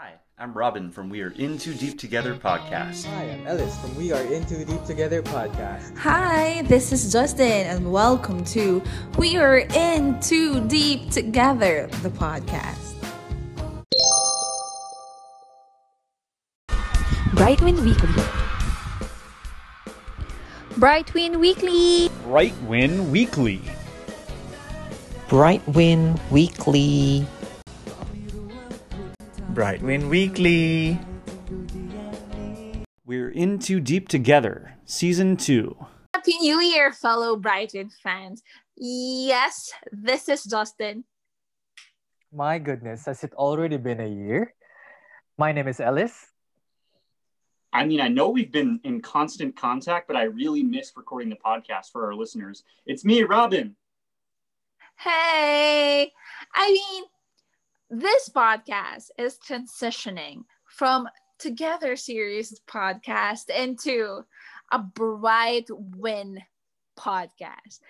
Hi, I'm Robin from We Are In Too Deep Together podcast. Hi, I'm Ellis from We Are Into Deep Together podcast. Hi, this is Justin, and welcome to We Are In Too Deep Together, the podcast. Brightwin Weekly. Brightwin Weekly. Brightwin Weekly. Brightwin Weekly. Brightwin Weekly. We're In Too Deep Together, Season 2. Happy New Year, fellow Brightwin fans. Yes, this is Justin. My goodness, has it already been a year? My name is Ellis. I mean, I know we've been in constant contact, but I really miss recording the podcast for our listeners. It's me, Robin. Hey, I mean, this podcast is transitioning from Together series podcast into a Bright Win podcast.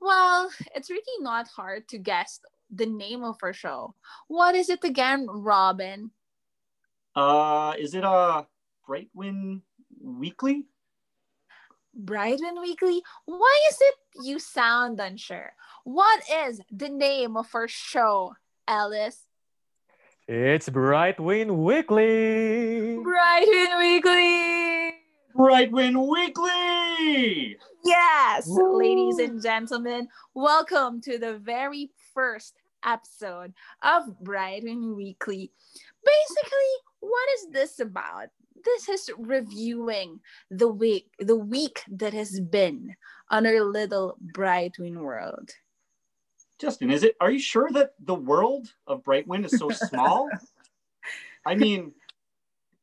Well, it's really not hard to guess the name of our show. What is it again, Robin? Uh, is it a Brightwin Weekly? Brightwin Weekly? Why is it you sound unsure? What is the name of our show, Alice? It's Brightwin Weekly. Brightwin Weekly! Brightwin Weekly! Yes, Woo! ladies and gentlemen, welcome to the very first episode of Brightwin Weekly. Basically, what is this about? This is reviewing the week, the week that has been on our little Brightwin world. Justin, is it? Are you sure that the world of Brightwin is so small? I mean,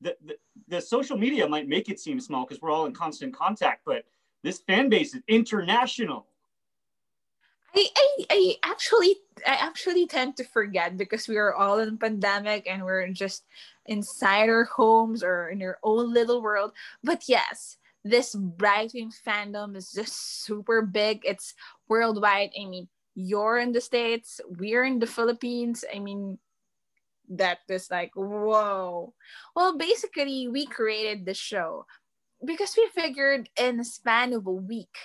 the, the the social media might make it seem small because we're all in constant contact, but this fan base is international. I, I, I actually I actually tend to forget because we are all in pandemic and we're just inside our homes or in our own little world. But yes, this Brightwin fandom is just super big. It's worldwide. I mean, you're in the States, we're in the Philippines. I mean, that is like, whoa. Well, basically, we created the show because we figured in the span of a week,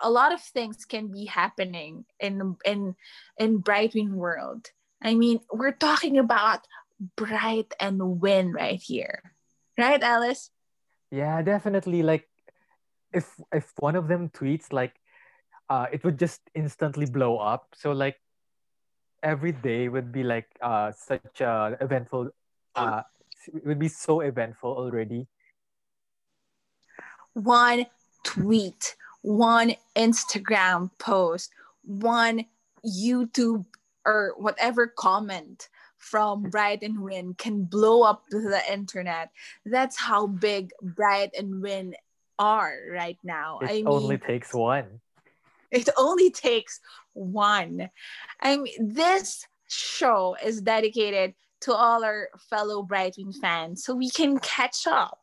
a lot of things can be happening in in in Brightwin world. I mean, we're talking about bright and win right here. Right, Alice? Yeah, definitely. Like, if if one of them tweets, like, uh, it would just instantly blow up. So like, every day would be like uh such a eventful. Uh, it would be so eventful already. one tweet, one Instagram post, one YouTube or whatever comment from Bright and Win can blow up the internet. That's how big Bright and Win are right now. It I mean, only takes one. It only takes one. I mean, this show is dedicated to all our fellow Brightwin fans so we can catch up.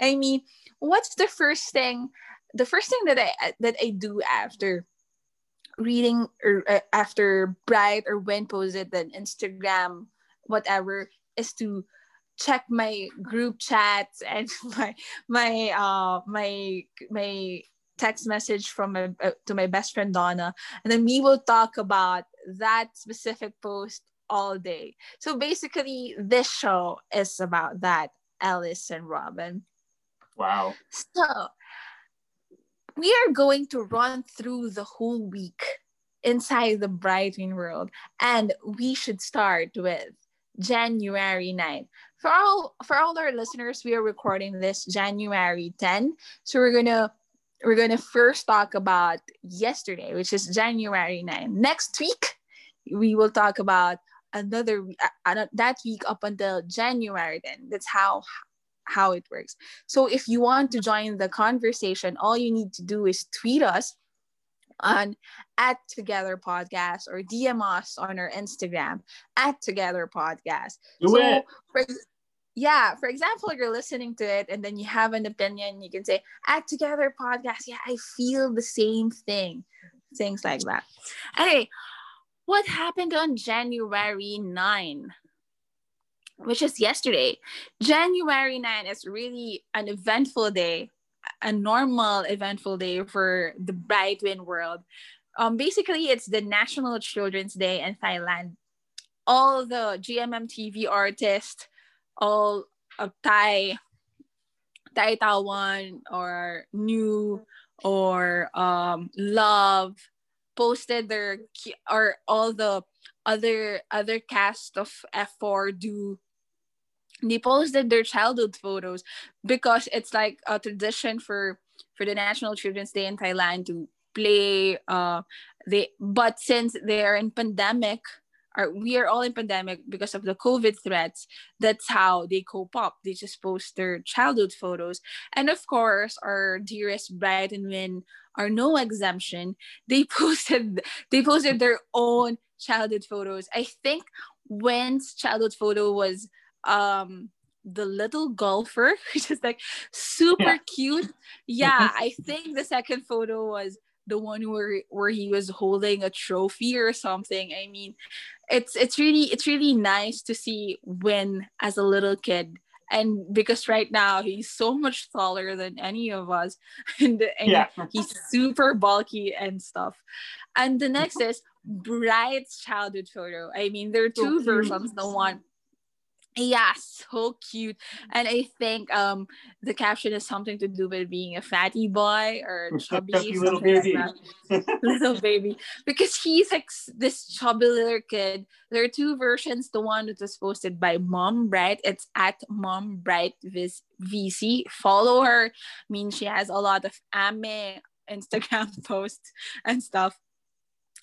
I mean, what's the first thing the first thing that I that I do after reading or uh, after Bright or when posted on Instagram whatever is to check my group chats and my my uh my my text message from my uh, to my best friend Donna and then we will talk about that specific post all day. So basically this show is about that Alice and Robin. Wow. So we are going to run through the whole week inside the Brightwin world, and we should start with January 9th. For all for all our listeners, we are recording this January 10. So we're gonna we're gonna first talk about yesterday, which is January 9. Next week, we will talk about another uh, that week up until January 10. That's how how it works. So if you want to join the conversation, all you need to do is tweet us on at Together Podcast or DM us on our Instagram at Together Podcast. Do so, it. For, yeah, for example, you're listening to it and then you have an opinion, you can say Act Together Podcast. Yeah, I feel the same thing. Things like that. Anyway, what happened on January 9? which is yesterday. January 9 is really an eventful day, a normal eventful day for the bright Brightwin world. Um, basically, it's the National Children's Day in Thailand. All the GMM TV artists, all of Thai, Thai Taiwan or New or um, Love posted their or all the other other cast of F4 do. They posted their childhood photos because it's like a tradition for for the National Children's Day in Thailand to play uh they but since they are in pandemic or we are all in pandemic because of the COVID threats, that's how they cope up. They just post their childhood photos. And of course, our dearest Bright and Win are no exemption. They posted they posted their own childhood photos. I think Win's childhood photo was um the little golfer, which is like super yeah. cute. Yeah, I think the second photo was the one where where he was holding a trophy or something. I mean, it's it's really it's really nice to see Win as a little kid. And because right now he's so much taller than any of us, and, and yeah. he's super bulky and stuff. And the next is Bright's childhood photo. I mean, there are two versions. The one yeah so cute. And i think um the caption is something to do with being a fatty boy or chubby little baby. like little baby. Because he's like this chubby little kid. There are two versions. The one that was posted by mom bright it's at mom bright vc follow her. I mean she has a lot of anime instagram posts and stuff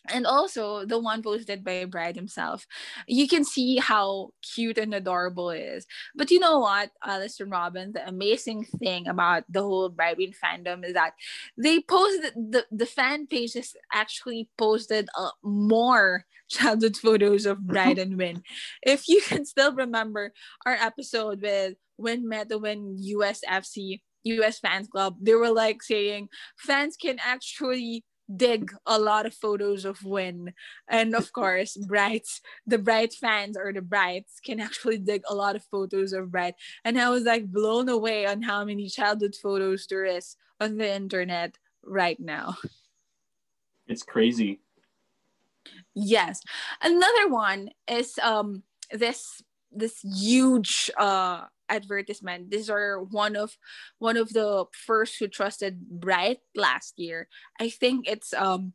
and also the one posted by Bright himself. You can see how cute and adorable is. But you know what, Alice and Robin, the amazing thing about the whole Brightwin fandom is that they posted the, the fan pages actually posted uh, more childhood photos of Bright and Win. If you can still remember our episode with Win met the Win USFC US fans club, they were like saying fans can actually dig a lot of photos of Win. And of course, Brights, the Bright fans or the Brights can actually dig a lot of photos of Bright. And I was like blown away on how many childhood photos there is on the internet right now. It's crazy. Yes. Another one is um this this huge uh advertisement these are one of one of the first who trusted bright last year i think it's um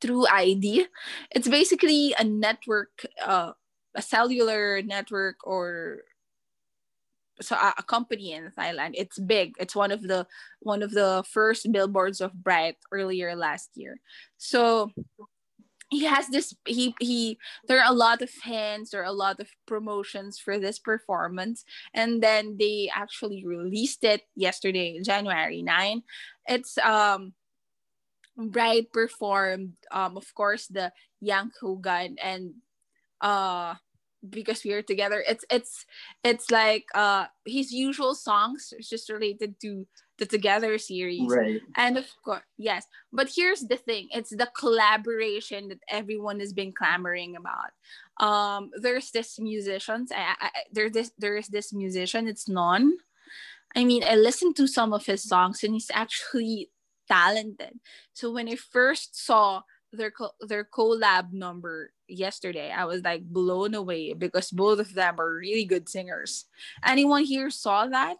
TrueID it's basically a network uh a cellular network or so a, a, company in Thailand. It's big. It's one of the one of the first billboards of Bright earlier last year. So he has this he he there are a lot of hints there are a lot of promotions for this performance. And then they actually released it yesterday january 9 it's um bright performed um of course the yang Hugan and uh because we are together it's it's it's like uh his usual songs it's just related to the Together series. Right. And of course, yes. But here's the thing it's the collaboration that everyone has been clamoring about. Um, there's this musicians. I, I, there this there is this musician. It's non. I mean, I listened to some of his songs, and he's actually talented. So when I first saw their co- their collab number yesterday, I was like blown away because both of them are really good singers. Anyone here saw that?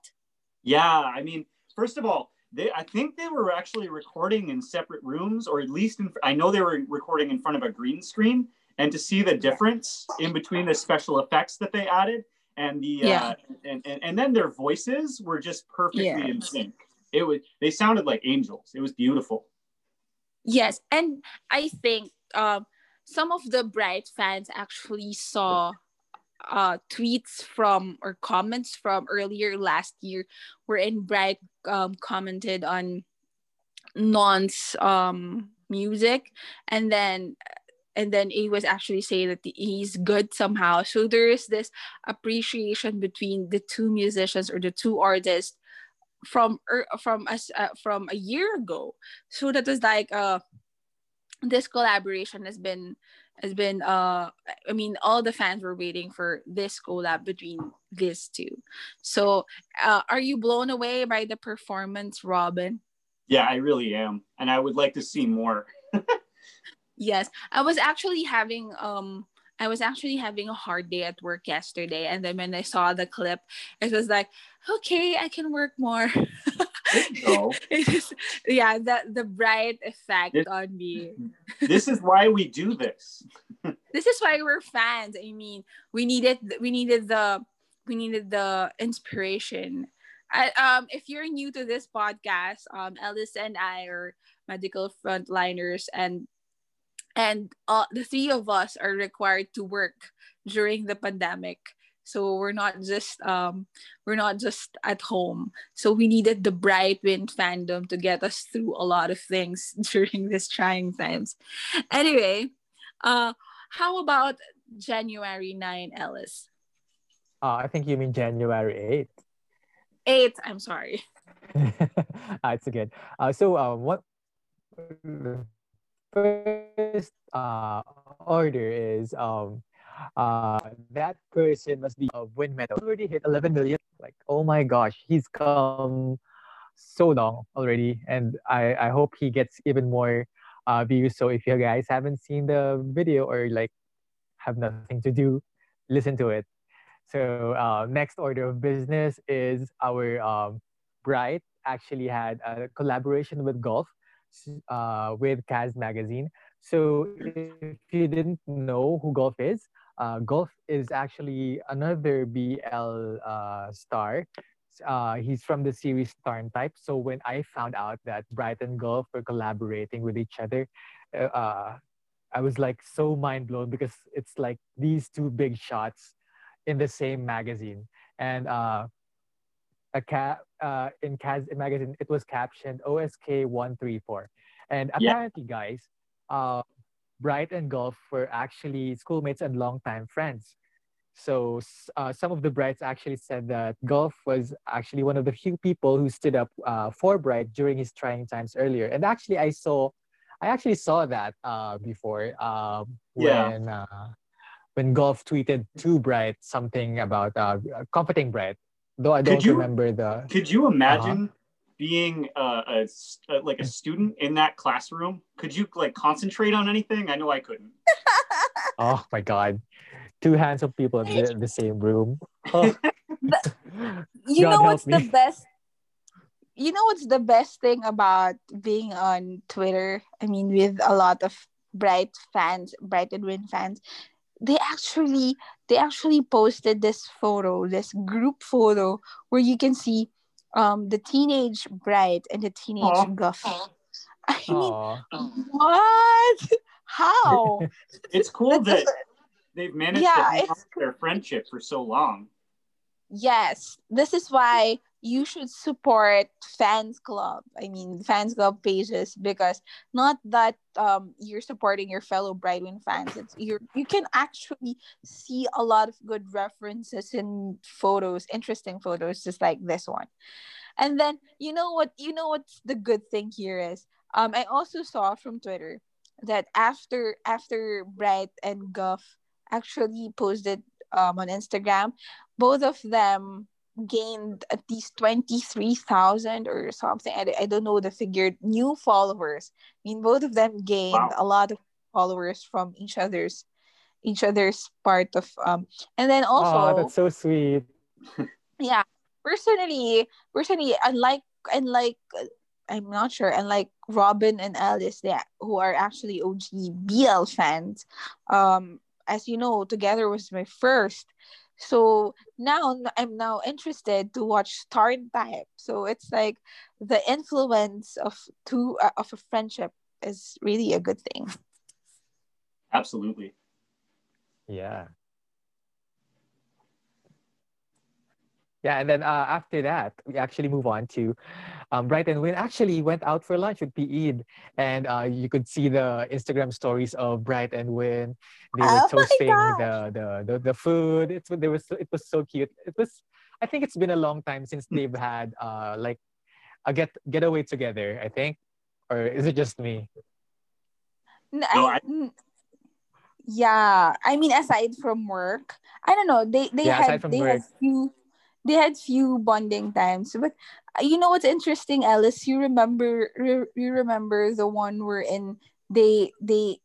Yeah, I mean, first of all, they I think they were actually recording in separate rooms, or at least in, I know they were recording in front of a green screen. And to see the difference in between the special effects that they added and the yeah. uh, and, and and then their voices were just perfectly yeah. in sync. It was they sounded like angels. It was beautiful. Yes, and I think um, some of the Bright fans actually saw uh, tweets from or comments from earlier last year wherein Bright um, commented on Non's um, music. And then and then he was actually saying that he's good somehow. So there is this appreciation between the two musicians or the two artists from er, from us uh, from a year ago so that was like uh this collaboration has been has been uh I mean all the fans were waiting for this collab between these two. So uh, are you blown away by the performance, Robin? Yeah, I really am. And I would like to see more. Yes. I was actually having um I was actually having a hard day at work yesterday and then when I saw the clip it was like okay I can work more. Is, yeah the the bright effect This- on me. This is why we do this. this is why we're fans. I mean we needed we needed the we needed the inspiration. I, um if you're new to this podcast um ellis and i are medical frontliners and and uh, the three of us are required to work during the pandemic so we're not just um we're not just at home so we needed the Brightwin fandom to get us through a lot of things during these trying times anyway uh how about January 9, Ellis? Uh, I think you mean January 8, I'm sorry. uh, it's good. Uh, so um, what first uh, order is um, uh, that person must be a Win medal. Already hit 11 million. Like, oh my gosh, he's come so long already. And I, I hope he gets even more uh, views. So if you guys haven't seen the video or like have nothing to do, listen to it. So uh, next order of business is our um, Bright actually had a collaboration with Gulf uh, with KAZZ Magazine. So if you didn't know who Gulf is, uh, Gulf is actually another BL uh, star. Uh, he's from the series TharnType. So when I found out that Bright and Gulf were collaborating with each other, uh, I was like so mind blown because it's like these two big shots in the same magazine. And uh, a cap uh, in KAZZ magazine, it was captioned OSK one three four, and Yeah. apparently, guys, uh, Bright and Gulf were actually schoolmates and longtime friends. So uh, some of the Brights actually said that Gulf was actually one of the few people who stood up uh, for Bright during his trying times earlier. And actually, I saw, I actually saw that uh, before um, Yeah. when uh, when Gulf tweeted to Bright something about uh, comforting Bright. Though I Could don't you- remember the. Could you uh-huh. imagine being a, a, s- like a student in that classroom? Could you like concentrate on anything? I know I couldn't. Oh my God, two handsome people in the, the same room. Oh. You God know help what's the best? You know what's the best thing about being on Twitter? I mean, with a lot of Bright fans, Bright and Win fans, they actually they actually posted this photo, this group photo, where you can see um the teenage Bright and the teenage Aw. Gulf. I mean, Aw. what? How? It's cool that they've managed Yeah, to hang to their friendship for so long. yes this is why you should support fans club i mean fans club pages because not that um you're supporting your fellow Brightwin fans. It's you you can actually see a lot of good references and photos interesting photos just like this one. And then you know what you know what's the good thing here is um i also saw from twitter that after after bright and Gulf actually posted um on instagram both of them gained at least 23,000 or something. I, I don't know the figure, new followers. I mean, both of them gained Wow. a lot of followers from each other's each other's part of um and then also that's so sweet. yeah personally personally unlike unlike i'm not sure unlike robin and alice that who are actually og bl fans um as you know together was my first so now i'm now interested to watch star type so it's like the influence of two uh, of a friendship is really a good thing Absolutely. Yeah. Yeah, and then uh, after that, we actually move on to um, Bright and Win. Actually, went out for lunch with P.E.D. and uh, you could see the Instagram stories of Bright and Win. They were Oh toasting the, the the the food. It's there was so, it was so cute. It was I think it's been a long time since they've had uh like a get getaway together. I think, or is it just me? No, I- I- n- Yeah, I mean, aside from work, I don't know. They they Yeah, had they work. had few they had few bonding times. But uh, you know what's interesting, Alice? You remember re- you remember the one where in they they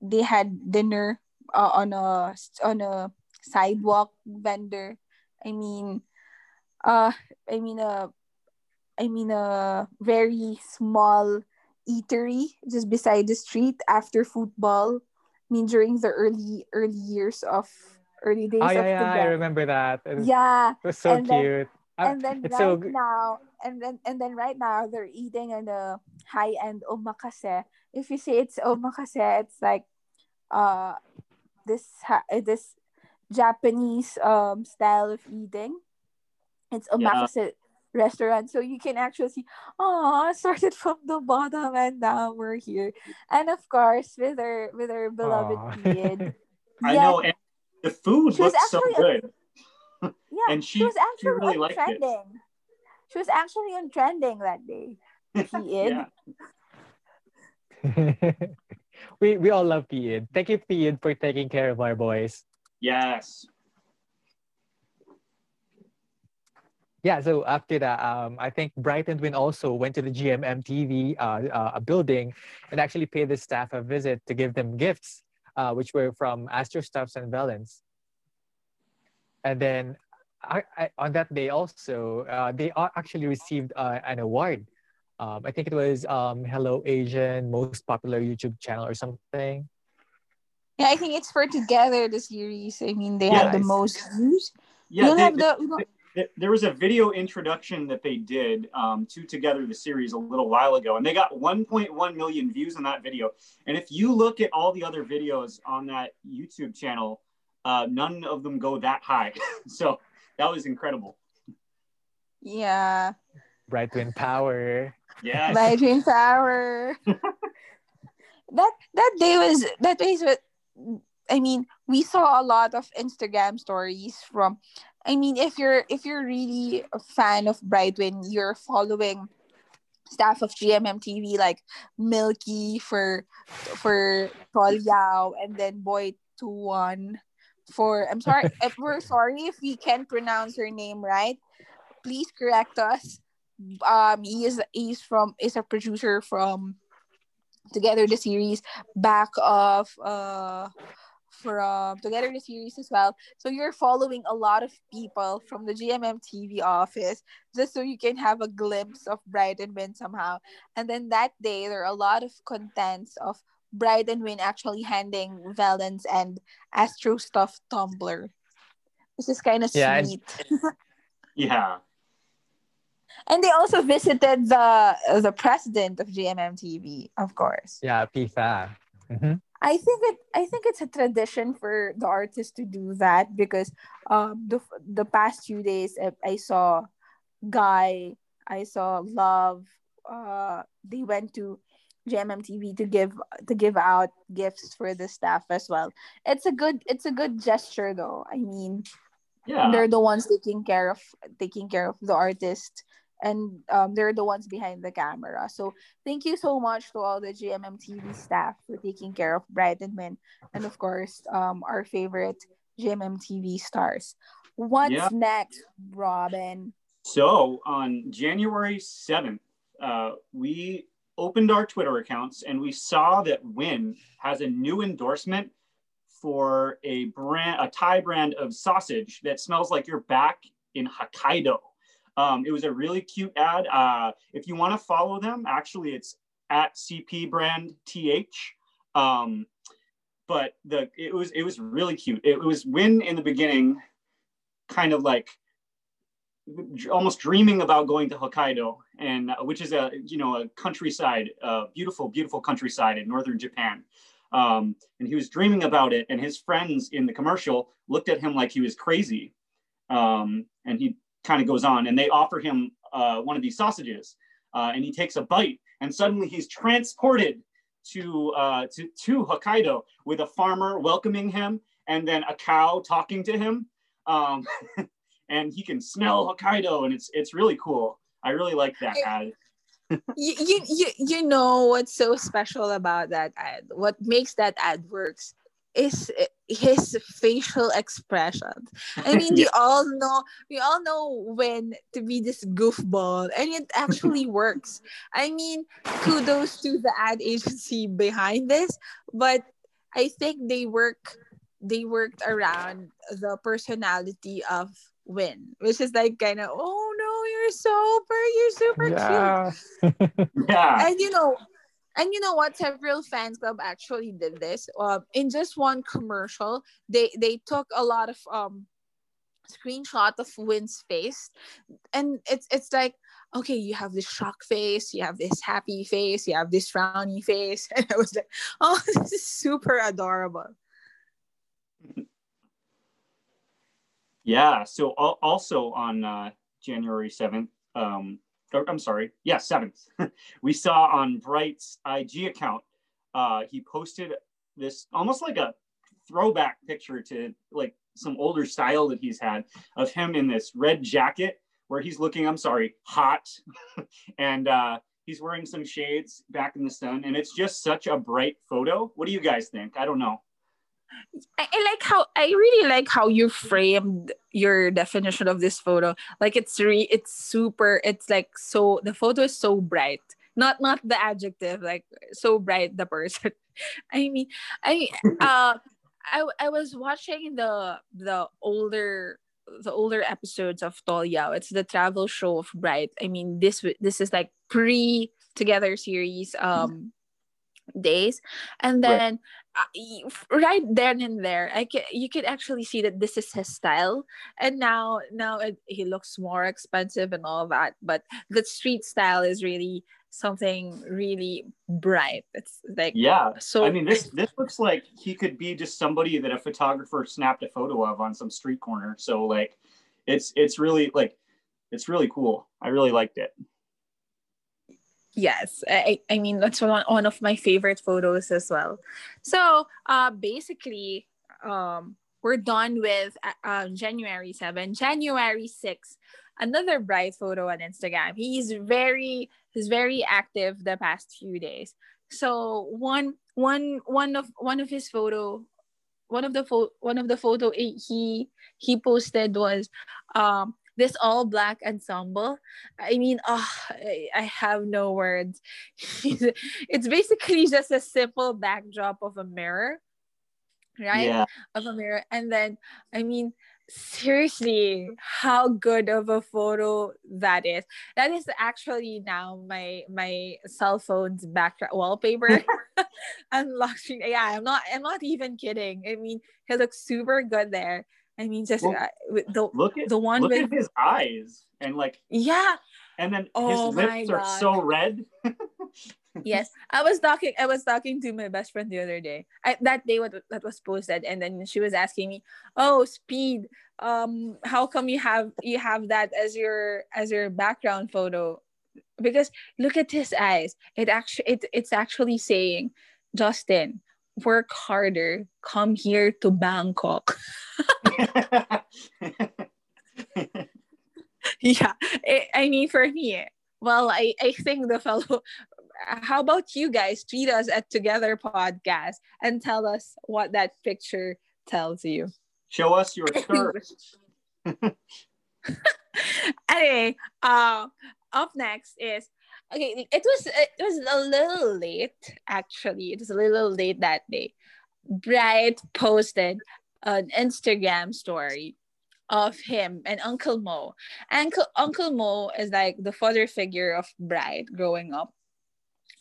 they had dinner uh, on a on a sidewalk vendor. I mean, uh, I mean a I mean a very small eatery just beside the street after football. I mean during the early early years of early days Oh of yeah, the I remember that. It was, Yeah, it was so and then- cute. Uh, and then right so now, and then and then right now they're eating in a high end omakase. If you say it's omakase, it's like uh this uh, this Japanese um style of eating. It's omakase restaurant, so you can actually see. Oh, started from the bottom and now we're here, and of course with our with our beloved Aw. kid. I Yeah, know, and the food She was so actually a- good. Yeah, And she, she- was she actually really on liked it. trending. She was actually on trending that day. Piid. We we all love Pied. Thank you, Pied, for taking care of our boys. Yes. Yeah, so after that, um, I think Bright and Win also went to the GMM TV uh, uh, building and actually paid the staff a visit to give them gifts, uh, which were from Astro Stuffs and Valens. And then I, I, on that day also, uh, they actually received uh, an award. Um, I think it was um, Hello Asian Most Popular YouTube Channel or something. Yeah, I think it's for Together the series. I mean, they Yeah, had the most views. Yeah. we don't they- have they- the. We don't, th- there was a video introduction that they did um, to Together the series a little while ago, and they got 1.1 million views on that video. And if you look at all the other videos on that YouTube channel, uh, none of them go that high. so that was incredible. yeah, Bright Win Power. Yeah. by Dream Power. that that day was that day was. I mean, we saw a lot of Instagram stories from. I mean, if you're if you're really a fan of Brightwin, you're following staff of GMM TV like Milky for for Tol Yao and then Boy Two One for I'm sorry if we're sorry if we can't pronounce her name right. Please correct us. Um he is he's from is a producer from Together the series back of uh from Together the series as well. So you're following a lot of people from the GMM TV office just so you can have a glimpse of Bright and Win somehow. And then that day, there are a lot of contents of Bright and Win actually handing Valens and Astro Stuff Tumblr. This is kind of Yeah, sweet. Yeah. And they also visited the the president of GMM TV, of course. Yeah, PIFA. Mhm. I think it I think it's a tradition for the artist to do that because um the the past few days I, I saw Guy, I saw Love, uh they went to GMM TV to give to give out gifts for the staff as well. It's a good it's a good gesture though. I mean, Yeah. they're the ones taking care of taking care of the artist and um, they're the ones behind the camera so thank you so much to all the gmm tv staff for taking care of brighton men and of course um, our favorite gmm tv stars what's Yeah. next robin So on January 7th, uh, we opened our Twitter accounts and we saw that Win has a new endorsement for a brand, a Thai brand of sausage that smells like you're back in Hokkaido. Um, it was a really cute ad. Uh, if you want to follow them, actually, it's at CP brand TH. Um, but the it was it was really cute. It was when in the beginning, kind of like almost dreaming about going to Hokkaido, and uh, which is a you know a countryside, uh, beautiful, beautiful countryside in northern Japan. Um, and he was dreaming about it, and his friends in the commercial looked at him like he was crazy. Um, and he kind of goes on, and they offer him uh, one of these sausages, uh, and he takes a bite, and suddenly he's transported to uh, to to Hokkaido with a farmer welcoming him, and then a cow talking to him. Um, and he can smell Hokkaido, and it's it's really cool. I really like that ad. you, you you you know what's so special about that ad what makes that ad works is his facial expressions. I mean, we all know we all know when to be this goofball, and it actually works. I mean, kudos to the ad agency behind this, but I think they work they worked around the personality of Win, which is like kind of oh no, you're super, you're super cute. Yeah. Yeah. And you know, and you know what? Several fans club actually did this. Um, in just one commercial, they they took a lot of um screenshot of Win's face, and it's it's like okay, you have this shock face, you have this happy face, you have this frowny face, and I was like, oh, this is super adorable. Yeah. So also on uh, January 7th, um, I'm sorry, yeah, 7th, we saw on Bright's IG account, uh, he posted this almost like a throwback picture to like some older style that he's had of him in this red jacket where he's looking, I'm sorry, hot. and uh, he's wearing some shades back in the sun. And it's just such a bright photo. What do you guys think? I don't know. I, I like how I really like how you framed your definition of this photo. Like it's re it's super. It's like so the photo is so bright. Not not the adjective like so bright the person. I mean I uh I I was watching the the older the older episodes of Tol Yao. It's the travel show of Bright. I mean this this is like pre together series um days and then Uh, right then and there i can you could actually see that this is his style and now now it, he looks more expensive and all that but the street style is really something really bright it's like Yeah. so I mean, this this looks like he could be just somebody that a photographer snapped a photo of on some street corner. So like, it's it's really like, it's really cool. I really liked it. Yes, I, I mean that's one, one of my favorite photos as well. So uh, basically, um, we're done with uh, uh, January 7. January 6, another bright photo on Instagram. He's very he's very active the past few days. So one one one of one of his photo one of the pho- one of the photo he he posted was um this all black ensemble I mean, oh, I, I have no words. it's basically just a simple backdrop of a mirror, right? Yeah. Of a mirror. And then, I mean, seriously, how good of a photo that is. That is actually now my my cell phone's background wallpaper. Unlocking. Yeah, I'm not I'm not even kidding. I mean, he looks super good there. I mean, just Well, with the Look at the one look with at his eyes and like, yeah. and then Oh his lips are so red. yes. I was talking i was talking to my best friend the other day. I, that day what that was posted and then she was asking me oh speed um how come you have you have that as your as your background photo? Because look at his eyes. It actually it, it's actually saying justin work harder come here to bangkok. Yeah I, I mean for me well I, I think the fellow how about you guys? Tweet us at together podcast and tell us what that picture tells you. Show us your thirst. anyway uh up next is okay it was it was a little late actually it was a little late that day bright posted an instagram story of him and uncle mo uncle uncle mo is like the father figure of bright growing up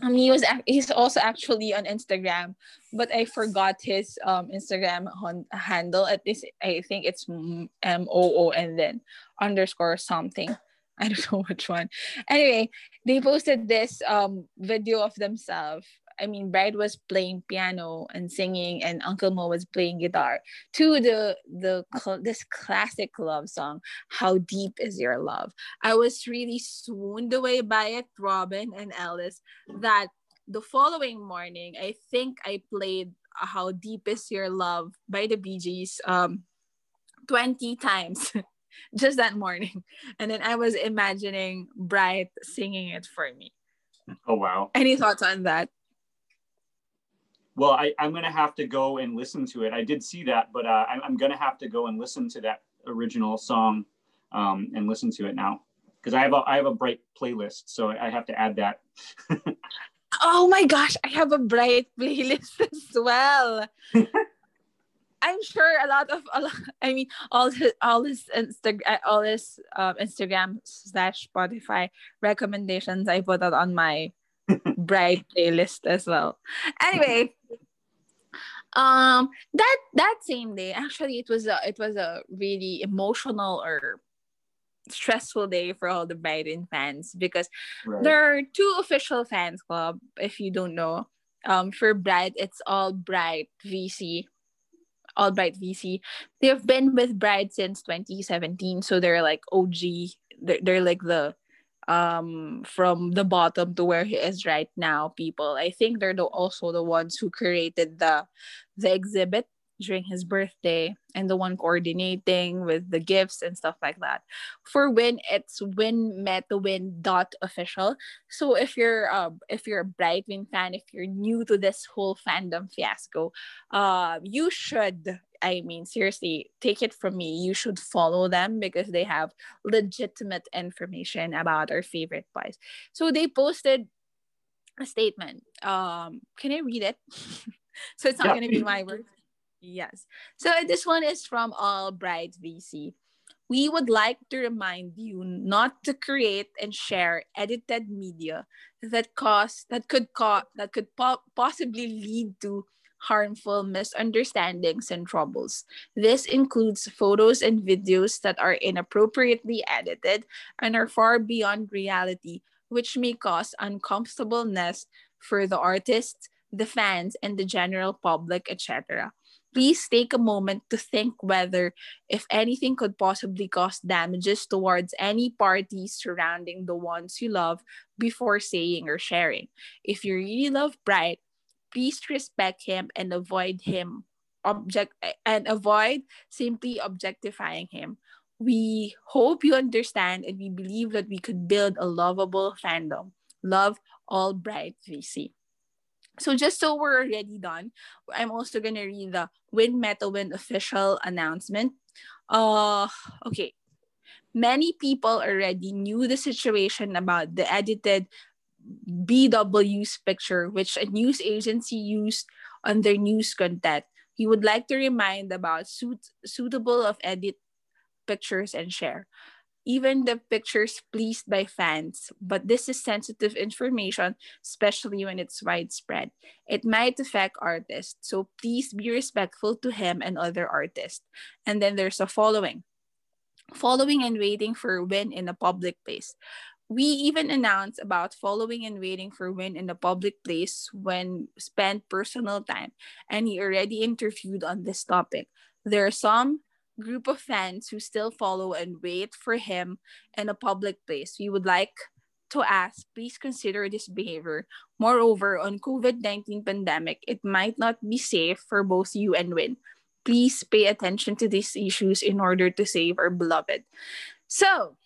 um, he was he's also actually on Instagram, but I forgot his um Instagram hon- handle. At least I think it's M O O and then underscore something. I don't know which one. Anyway, they posted this um video of themselves. I mean, Brad was playing piano and singing, and Uncle Mo was playing guitar to the the this classic love song. How deep is your love? I was really swooned away by it, Robin and Alice. That the following morning, I think I played "How Deep Is Your Love" by the Bee Gees um twenty times. Just that morning. And then I was imagining Bright singing it for me. Oh wow. Any thoughts on that? Well, I, I'm gonna have to go and listen to it. I did see that, but uh, I, I'm gonna have to go and listen to that original song um, and listen to it now because I have a I have a bright playlist, so I have to add that. Oh my gosh, I have a bright playlist as well. I'm sure a lot of a lot, I mean all his all his Insta all his um, Instagram slash Spotify recommendations I put out on my bright playlist as well. Anyway, um that that same day actually it was a it was a really emotional or stressful day for all the Brighton fans because Right. there are two official fans club if you don't know um for bright it's all bright vc all bright vc they've been with bright since 2017 so they're like og they're, they're like the um from the bottom to where he is right now people. I think they're the, also the ones who created the the exhibit during his birthday and the one coordinating with the gifts and stuff like that for win it's win meta win dot official so if you're um if you're a Brightwin fan, if you're new to this whole fandom fiasco, uh, you should. I mean, seriously, take it from me. You should follow them because they have legitimate information about our favorite boys. So they posted a statement. Um, can I read it? so it's not Yeah, going to be my words. Yes. So this one is from All Bright VC we would like to remind you not to create and share edited media that cause that could cause that could po- possibly lead to harmful misunderstandings and troubles. This includes photos and videos that are inappropriately edited and are far beyond reality, which may cause uncomfortableness for the artists, the fans, and the general public, etc. Please take a moment to think whether if anything could possibly cause damages towards any parties surrounding the ones you love before saying or sharing. If you really love Bright, please respect him and avoid him object and avoid simply objectifying him. We hope you understand and we believe that we could build a lovable fandom. Love all bright VC. So just so we're already done, I'm also gonna read the Win Metawin official announcement. Uh okay. Many people already knew the situation about the edited BW's picture, which a news agency used on their news content. We would like to remind about suit, suitable of edit pictures and share. Even the pictures pleased by fans, but this is sensitive information, especially when it's widespread. It might affect artists, so please be respectful to him and other artists. And then there's a following following and waiting for win in a public place. We even announced about following and waiting for win in a public place when spent personal time, and he already interviewed on this topic. There are some group of fans who still follow and wait for him in a public place. We would like to ask, please consider this behavior. Moreover, on COVID-19 pandemic, it might not be safe for both you and Win. Please pay attention to these issues in order to save our beloved. So,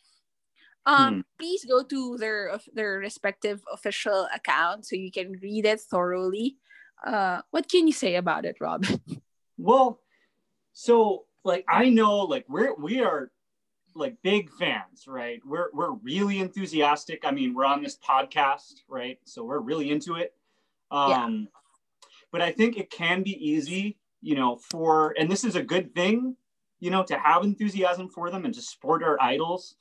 um, please go to their their respective official account so you can read it thoroughly. Uh, what can you say about it, Rob? Well, so like I know like we're we are like big fans, right? We're we're really enthusiastic. I mean, we're on this podcast, right? So we're really into it. Um but I think it can be easy, you know, for and this is a good thing, you know, to have enthusiasm for them and to support our idols.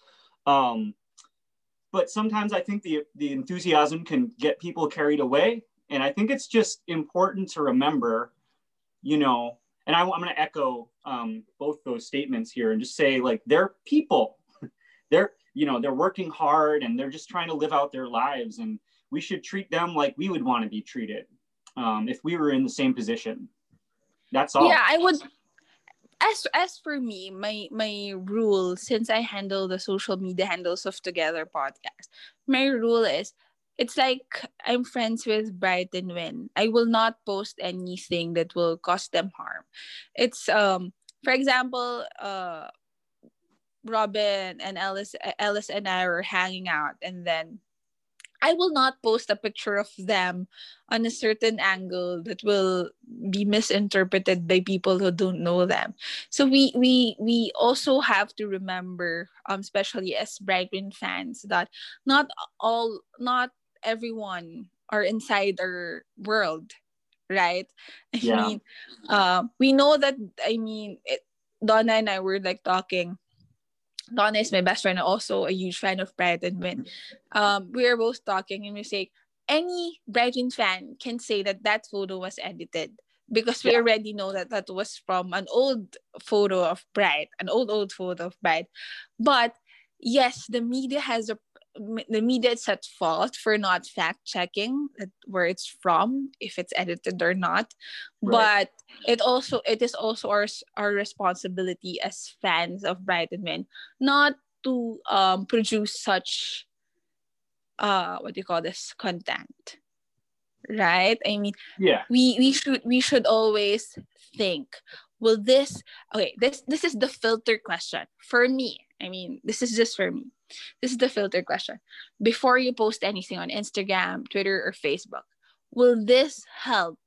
Um but sometimes I think the the enthusiasm can get people carried away and I think it's just important to remember, you know, and I, am going to echo um, both those statements here and just say like they're people they're you know they're working hard and they're just trying to live out their lives and we should treat them like we would want to be treated um, if we were in the same position that's all Yeah, I would. As as for me, my my rule since I handle the social media handles of Together podcast, my rule is it's like I'm friends with Bright and Win. I will not post anything that will cause them harm. It's um for example, uh Robin and Alice, Ellis and I were hanging out and then I will not post a picture of them on a certain angle that will be misinterpreted by people who don't know them. So we we we also have to remember, um, especially as Brightwin fans, that not all not everyone are inside our world, right? I Yeah. mean, uh, we know that. I mean, it, Donna and I were like talking. Donna is my best friend, also a huge fan of Bright and Win. Um, we were both talking, and we say any Brightwin fan can say that that photo was edited because we Yeah. already know that that was from an old photo of Bright, an old old photo of Bright. But yes, the media has a the media is at fault for not fact checking where it's from, if it's edited or not. Right. But it also it is also our our responsibility as fans of Brighton Men not to um produce such uh what do you call this content right i mean Yeah. we we should we should always think will this okay this this is the filter question for me i mean this is just for me this is the filter question before you post anything on instagram twitter or facebook will this help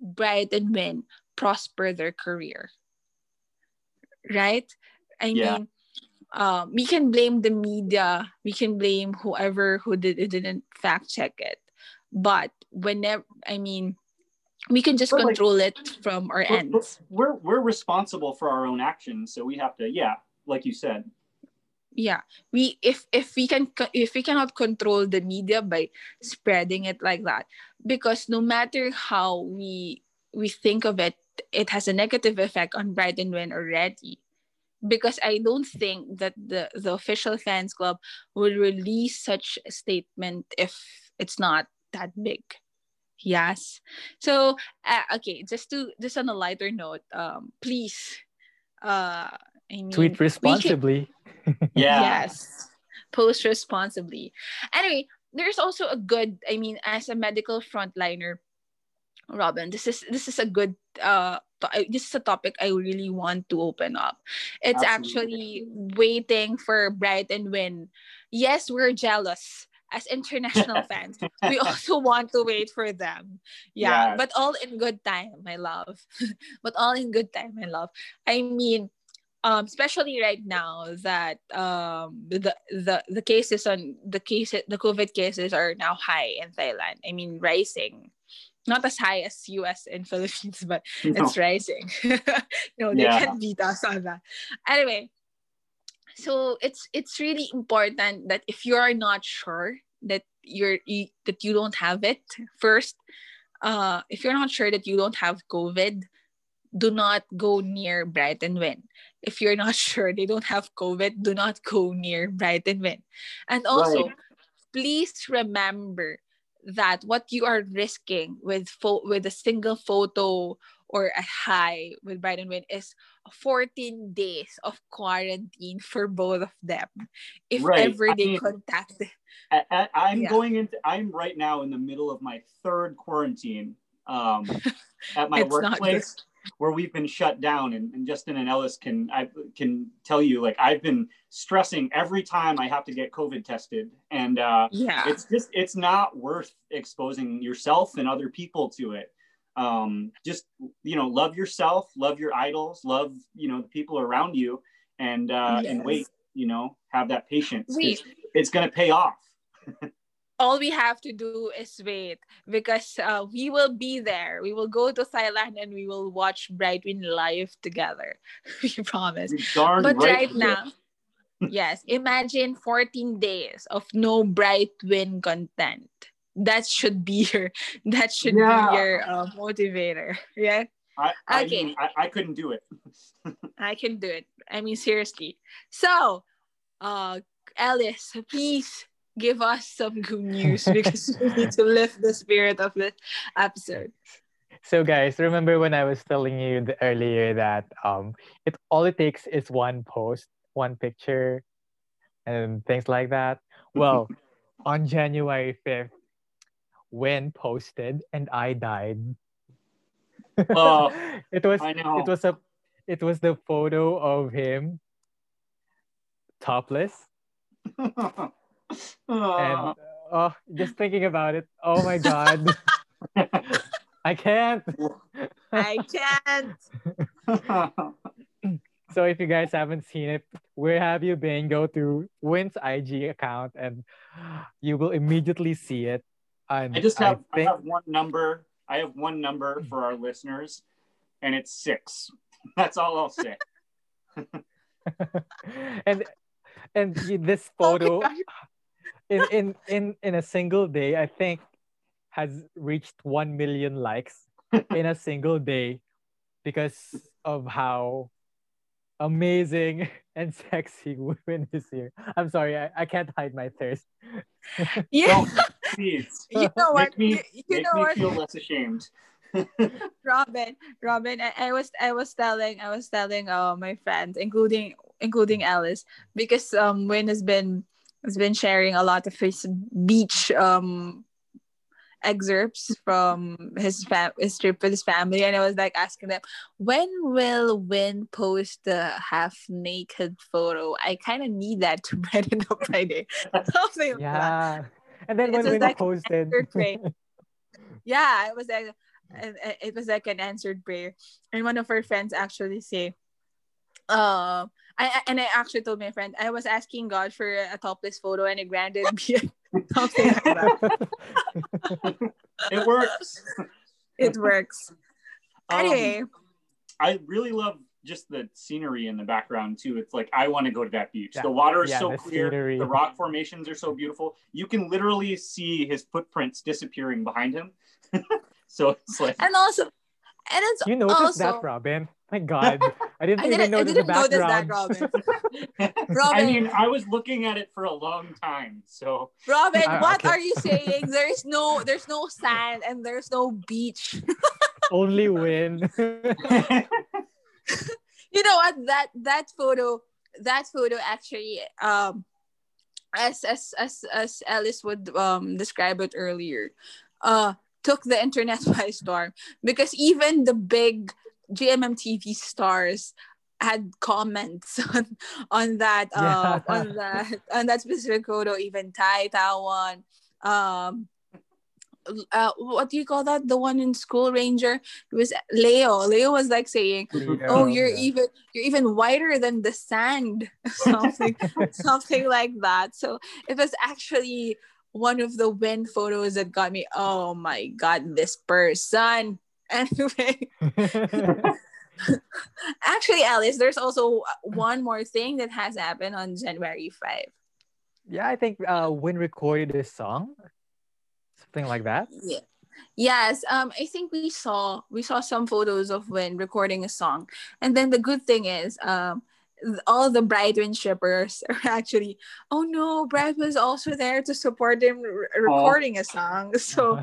bright and win prosper their career right i Yeah. mean um, we can blame the media we can blame whoever who did didn't fact check it but whenever i mean we can just But, like, control it from our but ends we're we're responsible for our own actions, so we have to. Yeah, like you said. Yeah. We if if we can if we cannot control the media by spreading it like that because no matter how we we think of it it has a negative effect on brighton win already. Because i don't think that the the official fans club will release such a statement if it's not that big. Yes. So uh, okay just to just on a lighter note um please uh I mean, Tweet we can- responsibly. Yeah. Yes. Post responsibly. Anyway, there's also a good, I mean, as a medical frontliner, Robin, this is this is a good uh to- this is a topic I really want to open up. It's actually waiting for Bright and Win. Yes, we're jealous as international fans. We also want to wait for them. Yeah, Yes. but all in good time, my love. but all in good time, my love. I mean, um especially right now that um the the the cases on the cases the covid cases are now high in thailand. I mean rising. Not as high as us and philippines but No. it's rising. No they Yeah. can't beat us on that anyway so it's it's really important that if you are not sure that you're you, that you don't have it first uh if you're not sure that you don't have covid do not go near brighton win if you're not sure they don't have covid do not go near brighton win and also Right. please remember that what you are risking with fo- with a single photo or a high with Brighton Win is 14 days of quarantine for both of them. If Right. ever I they mean- contact I, I'm Yeah. going into. I'm right now in the middle of my third quarantine um, at my workplace, where we've been shut down. And, and Justin and Ellis can I can tell you, like I've been stressing every time I have to get COVID tested, and uh, yeah. it's just it's not worth exposing yourself and other people to it. Um, just you know, love yourself, love your idols, love you know the people around you, and uh, and wait. You know, have that patience. Wait. It's, it's gonna pay off. all we have to do is wait because uh, we will be there. We will go to Thailand and we will watch Brightwin live together. we promise. But right right. now, yes, imagine 14 days of no Brightwin content. That should be your that should Yeah. be your uh, motivator. Yeah, I, I, Okay. mean, I, I couldn't do it. I can do it. I mean seriously. So, uh Alice, please give us some good news because we need to lift the spirit of this episode. So guys, remember when I was telling you the, earlier that um it all it takes is one post, one picture, and things like that. Well, on January 5th, when posted and I died. Oh, it was I know. it was a it was the photo of him topless and Uh, Oh, just thinking about it. Oh my god. I can't. I can't. So if you guys haven't seen it, where have you been? Go to Win's IG account and you will immediately see it. And I just have I, think- have one number. I have one number for our listeners, and it's six. That's all I'll say. and and this Oh photo God. In, in in in a single day i think has reached 1 million likes in a single day because of how amazing and sexy women is here i'm sorry i, I can't hide my thirst Yeah. Don't please you know what? make me you, you make know me what? feel less ashamed. Robin, Robin, I, I was I was telling I was telling uh my friends, including including Alice, because um Win has been has been sharing a lot of his beach um excerpts from his fam his trip with his family and I was like asking them when will Win post the half naked photo? I kind of need that to brighten up my day. Something like that. yeah and then It when was like posted yeah, it was like it was like an answered prayer. And one of our friends actually say, um, I I- and I actually told my friend I was asking God for a topless photo and it granted me something like that. It works. It works. Um, Anyway, I really love just the scenery in the background too. It's like I want to go to that beach. Yeah. The water is Yeah, so the clear. scenery. The rock formations are so beautiful. You can literally see his footprints disappearing behind him. so it's like and also, and it's you noticed also that robin my god i didn't I even didn't, I notice didn't the notice that, background Robin. I mean, I was looking at it for a long time. So Robin, Ah, what okay. are you saying? There's no, there's no sand and there's no beach. only win you know what that that photo that photo actually um as as as as alice would um describe it earlier uh took the internet by storm because even the big gmm tv stars had comments on on that uh, Yeah. on that on that specific photo even Tay Tawan um uh, what do you call that? The one in school ranger? It was leo. Leo was like saying oh you're Yeah. even you're even whiter than the sand. Something something like that. So it was actually one of the win photos that got me oh my god this person anyway. Actually alice there's also one more thing that has happened on january 5 yeah i think uh win recorded this song something like that. Yeah. Yes, um, I think we saw we saw some photos of when recording a song, and then the good thing is, um, all the Brightwin shippers are actually, oh no, Bright was also there to support him re- recording a song. So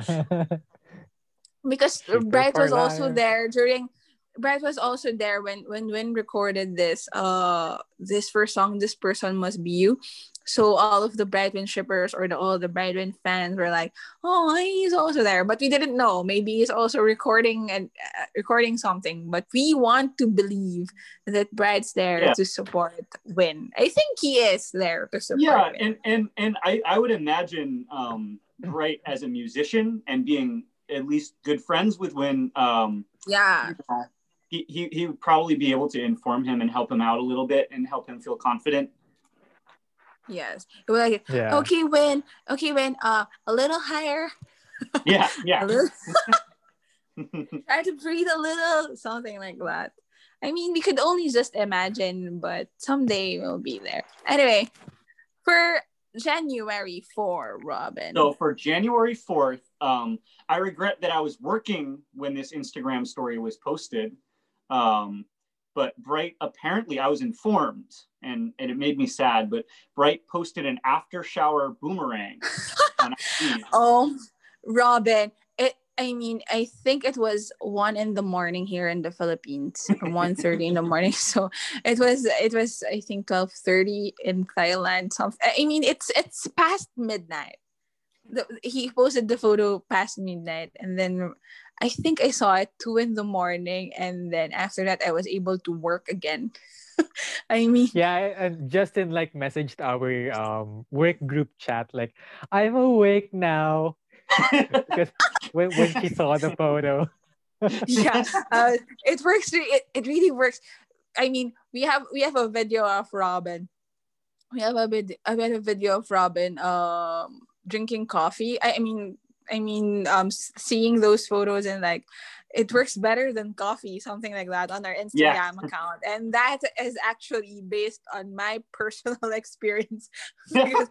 because Shipper Bright was also life. there during Bright was also there when when when recorded this uh this first song this person must be you so all of the Brightwin shippers or the all the Brightwin fans were like oh he's also there but we didn't know maybe he's also recording and uh, recording something but we want to believe that Bright's there Yeah. to support Win I think he is there to support yeah, Win. and and and I I would imagine um Bright as a musician and being at least good friends with Win um yeah you know, he, he, he would probably be able to inform him and help him out a little bit and help him feel confident. yes it was like yeah okay Win okay Win uh a little higher Yeah, yeah. little try to breathe a little, something like that. I mean, we could only just imagine, but someday we'll be there. Anyway, for January 4, Robin. so for January 4th, um, I regret that I was working when this Instagram story was posted. Um, but Bright, apparently, I was informed and, and it made me sad. But Bright posted an after shower boomerang on oh, Robin. It. I mean, I think it was one in the morning here in the Philippines, or 1.30 in the morning. So it was, it was, I think, twelve thirty in Thailand. Some, I mean, it's it's past midnight. The, he posted the photo past midnight, and then I think I saw it two in the morning, and then after that, I was able to work again. I mean, Yeah, and Justin like messaged our um work group chat like, "I'm awake now," because when when she saw the photo. yeah, uh, it works. It, it really works. I mean, we have we have a video of Robin. We have a vid. A video of Robin um drinking coffee. I, I mean, I mean, um, seeing those photos and like, it works better than coffee, something like that, on our Instagram account, and that is actually based on my personal experience because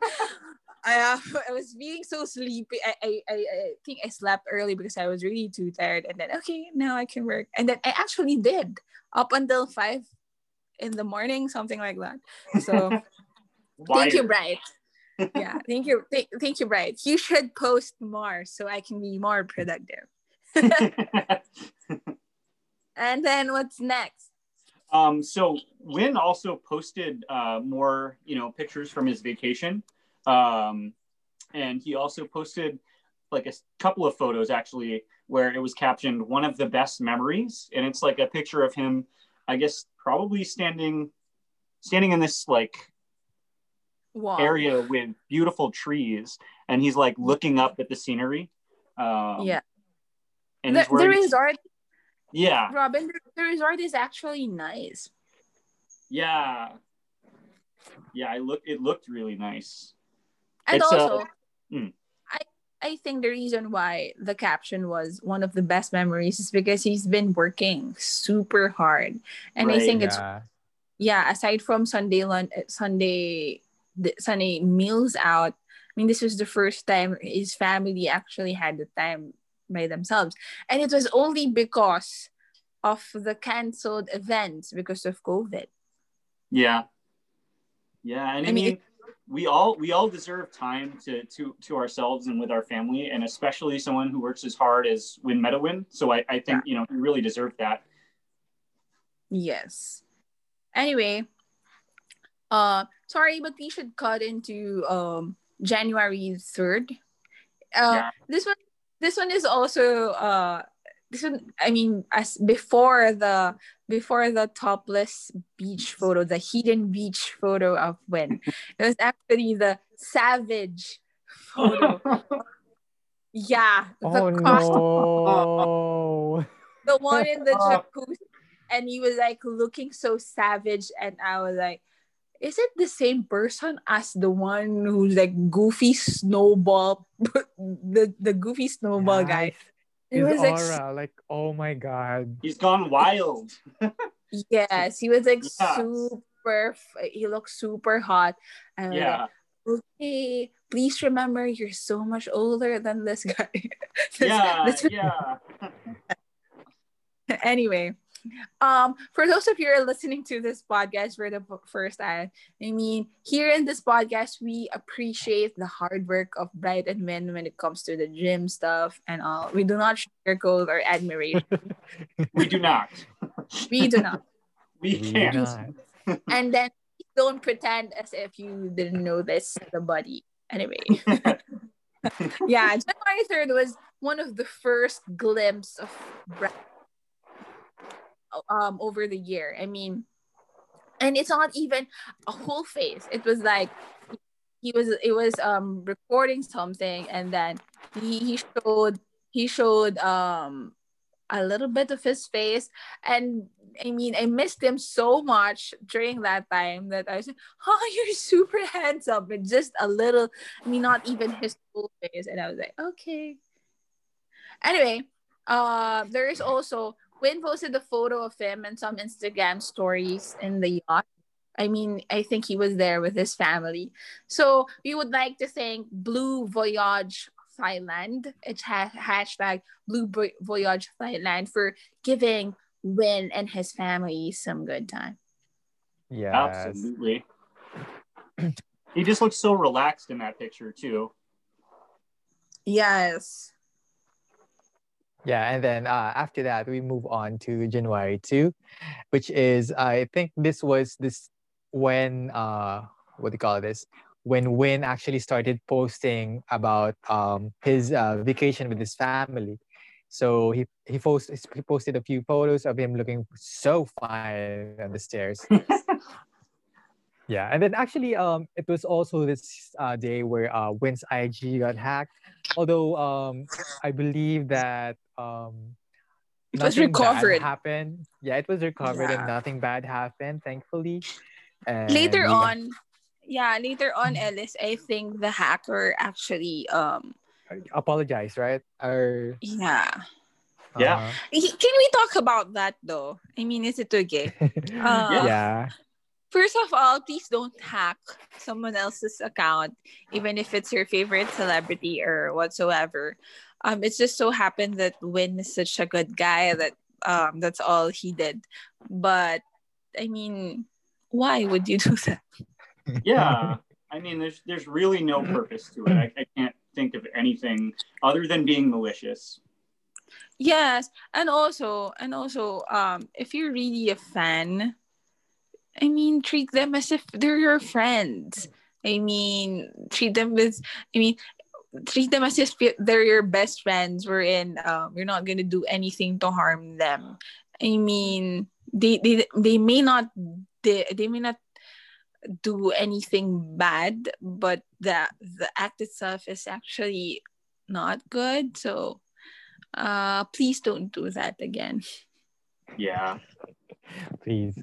I, uh, I was being so sleepy. I, I, I, think I slept early because I was really too tired. And then, okay, now I can work. And then I actually did up until five in the morning, something like that. So thank you. Bright. Yeah, thank you. Th- thank you, Bright. You should post more so I can be more productive. And then what's next? um, so Win also posted uh, more, you know, pictures from his vacation, um, and he also posted like a couple of photos actually where it was captioned "one of the best memories," and it's like a picture of him, I guess, probably standing, standing in this like Wow. area with beautiful trees, and he's like looking up at the scenery. Um, Yeah. and The, he's the resort, yeah, Robin, the, the resort is actually nice. yeah, yeah. I look, it looked really nice. And It's, uh, also, mm. I I think the reason why the caption was one of the best memories is because he's been working super hard, and I Right. think it's yeah. yeah. Aside from Sunday lunch, Sunday the Sunday meals out, I mean, this was the first time his family actually had the time by themselves, and it was only because of the canceled events because of COVID. Yeah, yeah, and I, I mean, mean, we all we all deserve time to to to ourselves and with our family, and especially someone who works as hard as Win Metawin. So I, I think you know you really deserve that. Yes. Anyway, uh sorry, but we should cut into um January 3rd. Uh Yeah. this one this one is also uh this one I mean as before the before the topless beach photo, the hidden beach photo of when it was actually the savage photo. yeah, the Oh costume no. the one in the jacuzzi and he was like looking so savage and i was like is it the same person as the one who's like goofy snowball the the goofy snowball guy Yes. it His was like aura, like, oh my god. He's gone wild. yes he was like Yes. super he looked super hot and Yeah, like, okay please remember you're so much older than this guy This- yeah, this- yeah. anyway um for those of you who are listening to this podcast for the first time i mean here in this podcast we appreciate the hard work of bright and men when it comes to the gym stuff and all we do not sugarcoat our admiration We do not. we do not We We can't. not. and then don't pretend as if you didn't know this the body anyway yeah january 3rd was one of the first glimpse of bright um over the year. I mean and it's not even a whole face it was like he was it was um recording something and then he, he showed he showed um a little bit of his face. And i mean i missed him so much during that time that i like oh you're super handsome but just a little i mean not even his full face. And i was like okay. Anyway uh there is also Win posted a photo of him and some Instagram stories in the yacht. I mean, I think he was there with his family. So we would like to thank Blue Voyage Thailand. It's ha- hashtag Blue Voyage Thailand for giving Win and his family some good time. Yeah, Absolutely. he just looks so relaxed in that picture too. Yes. Yeah, and then uh, after that, we move on to January 2, which is, I think this was this when, uh, what do you call this? When Win actually started posting about um, his uh, vacation with his family. So he he posted he posted a few photos of him looking so fine on the stairs. yeah, and then actually um it was also this uh, day where uh Win's IG got hacked. Although um I believe that um It was recovered. happened. Yeah, it was recovered and nothing bad happened, thankfully. And later yeah. on, yeah, later on, Ellis, I think the hacker actually, um, apologize, right? Or yeah. Yeah. He- Can we talk about that though? I mean, is it okay? Uh, yeah. First of all, please don't hack someone else's account, even if it's your favorite celebrity or whatsoever. Um, it's just so happened that Win is such a good guy that um, that's all he did. But I mean, why would you do that? yeah i mean there's there's really no purpose to it I, I can't think of anything other than being malicious Yes, and also and also um if you're really a fan, I mean treat them as if they're your friends. I mean treat them with I mean treat them as if they're your best friends wherein um you're not gonna do anything to harm them. I mean they they, they may not they, they may not do anything bad, but the the act itself is actually not good. So uh please don't do that again yeah Please.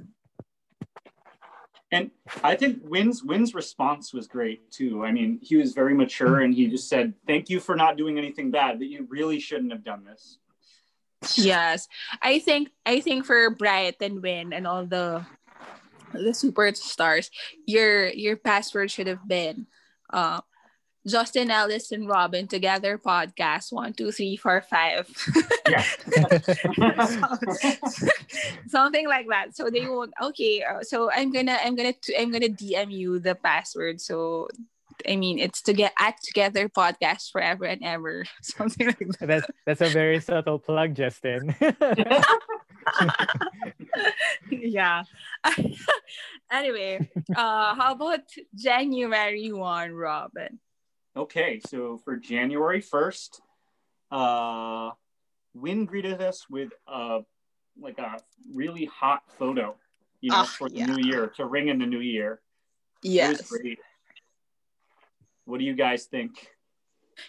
And i think win's win's response was great too. I mean he was very mature and he just said thank you for not doing anything bad that you really shouldn't have done this. Yes. I think i think for bright and win and all the the superstars your your password should have been uh Justin Ellis and Robin together podcast one two three four five. Yeah. Something like that. So they won't okay uh, so i'm gonna i'm gonna i'm gonna dm you the password. So i mean it's to get at together podcast forever and ever. Something like that. That's that's a very subtle plug, Justin. yeah. Anyway uh how about january 1 robin okay so for january 1st uh win greeted us with a like a really hot photo you know Ah, for the yeah. new year to ring in the new year It yes. What do you guys think?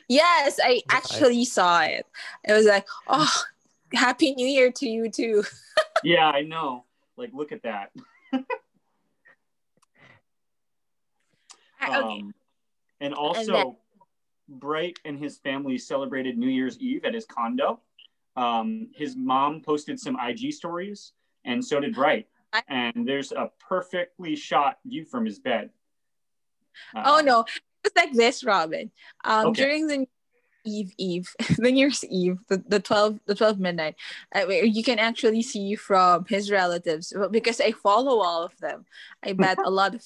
yes i actually saw it it was like oh happy new year to you too Yeah, I know. Like, look at that. I- okay Um, and also, then- Bright and his family celebrated New Year's Eve at his condo. Um, his mom posted some IG stories, and so did Bright. I- And there's a perfectly shot view from his bed. Uh, Oh no, it's like this, Robin. Um, Okay. during the Eve Eve, the New Year's Eve, the, the twelve the twelve midnight, uh, you can actually see from his relatives because I follow all of them. I bet a lot of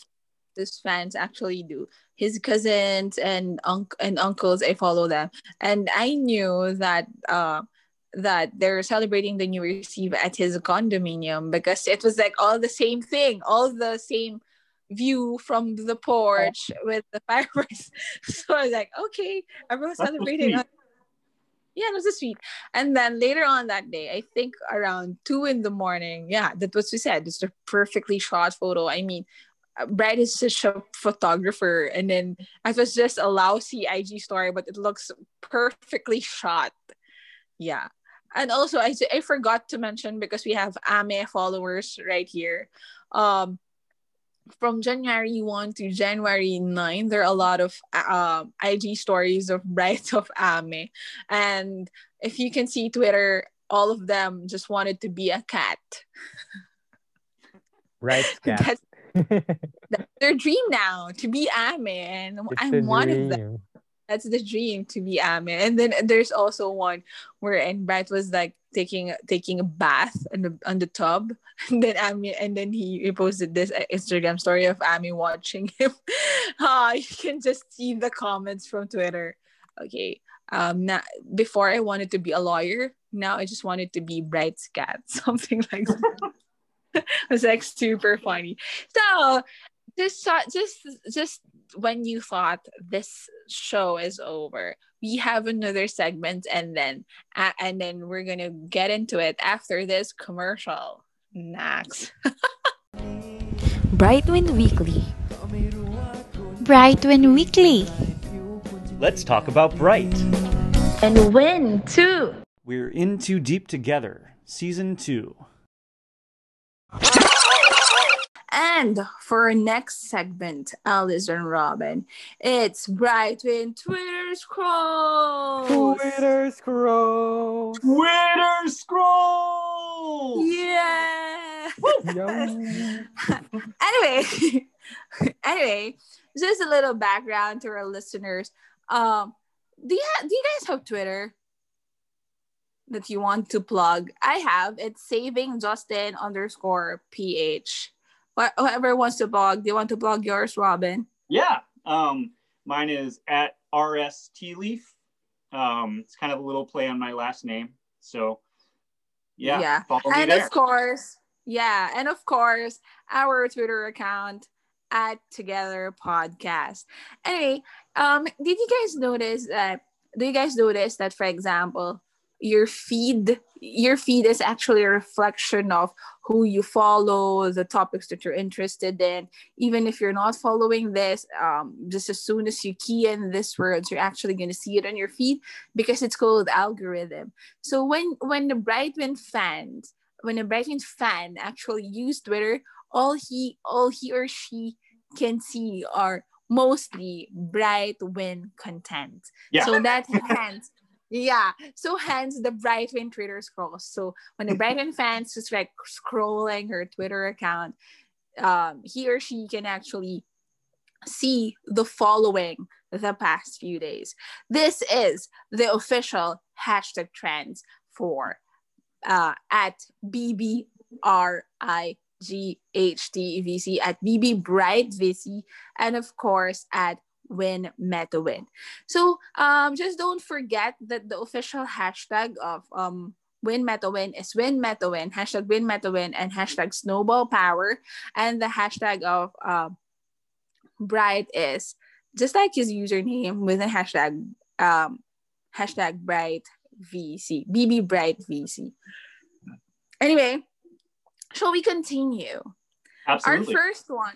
his fans actually do. His cousins and unc and uncles, I follow them, and I knew that uh that they're celebrating the New Year's Eve at his condominium because it was like all the same thing, all the same view from the porch with the fireworks. So I was like, okay, everyone's That's so celebrating. on- yeah, it was a sweet. And then later on that day, I think around two in the morning, yeah, that was we said. It's a perfectly shot photo. I mean, Bright is such a photographer, and then it was just a lousy IG story, but it looks perfectly shot. Yeah. And also, I, I forgot to mention because we have Ame followers right here. Um, from January 1 to January 9, there are a lot of um, IG stories of Bright of Ame. And if you can see Twitter, all of them just wanted to be a cat. right? That's, that's their dream now to be. And It's I'm one of them. That's the dream to be Ame. And then there's also one where and Bright was like taking taking a bath on the on the tub. And then Ame and then he, posted this Instagram story of Ame watching him. Ah, you can just see the comments from Twitter. Okay. Um now before I wanted to be a lawyer, now I just wanted to be Bright's cat. Something like that. It was like super funny. So just saw just just when you thought this show is over we have another segment and then uh, and then we're gonna get into it after this commercial next Brightwin Weekly. Brightwin Weekly. Let's talk about Bright. and win too We're in too deep together, season two. And for our next segment alice and robin it's brightwin twitter scrolls Twitter scroll. Twitter scroll. yeah anyway, anyway, just a little background to our listeners. Um, do you ha- do you guys have Twitter that you want to plug? I have. It's saving Justin underscore ph. Wh- Whoever wants to blog, do you want to blog yours, Robin? Yeah. Um, mine is at RS Tea Leaf. Um, it's kind of a little play on my last name. So yeah, Yeah. and there. of course, yeah, and of course, our Twitter account at Together Podcast. Anyway, um, did you guys notice that? Do you guys notice that, for example, your feed, your feed is actually a reflection of who you follow, the topics that you're interested in. Even if you're not following this, um, just as soon as you key in this words, you're actually going to see it on your feed because it's called algorithm. So when when the Brightwin fans, when a Brightwin fan actually use Twitter, all he all he or she can see are mostly Brightwin content. Yeah. So that hence yeah. So hence the Brightwin Twitter scrolls. So when the Brightwin fans just like scrolling her Twitter account, um, he or she can actually see the following the past few days. This is the official hashtag trends for uh, at BBRIGHTVC, at BB Bright VC, and of course at Win Meta Win. So um, just don't forget that the official hashtag of um, Win Meta Win is Win Meta Win, hashtag Win Meta Win, and hashtag Snowball Power. And the hashtag of uh, Bright is just like his username with a hashtag um, hashtag Bright VC, BB Bright VC. Anyway, shall we continue? Absolutely. Our first one,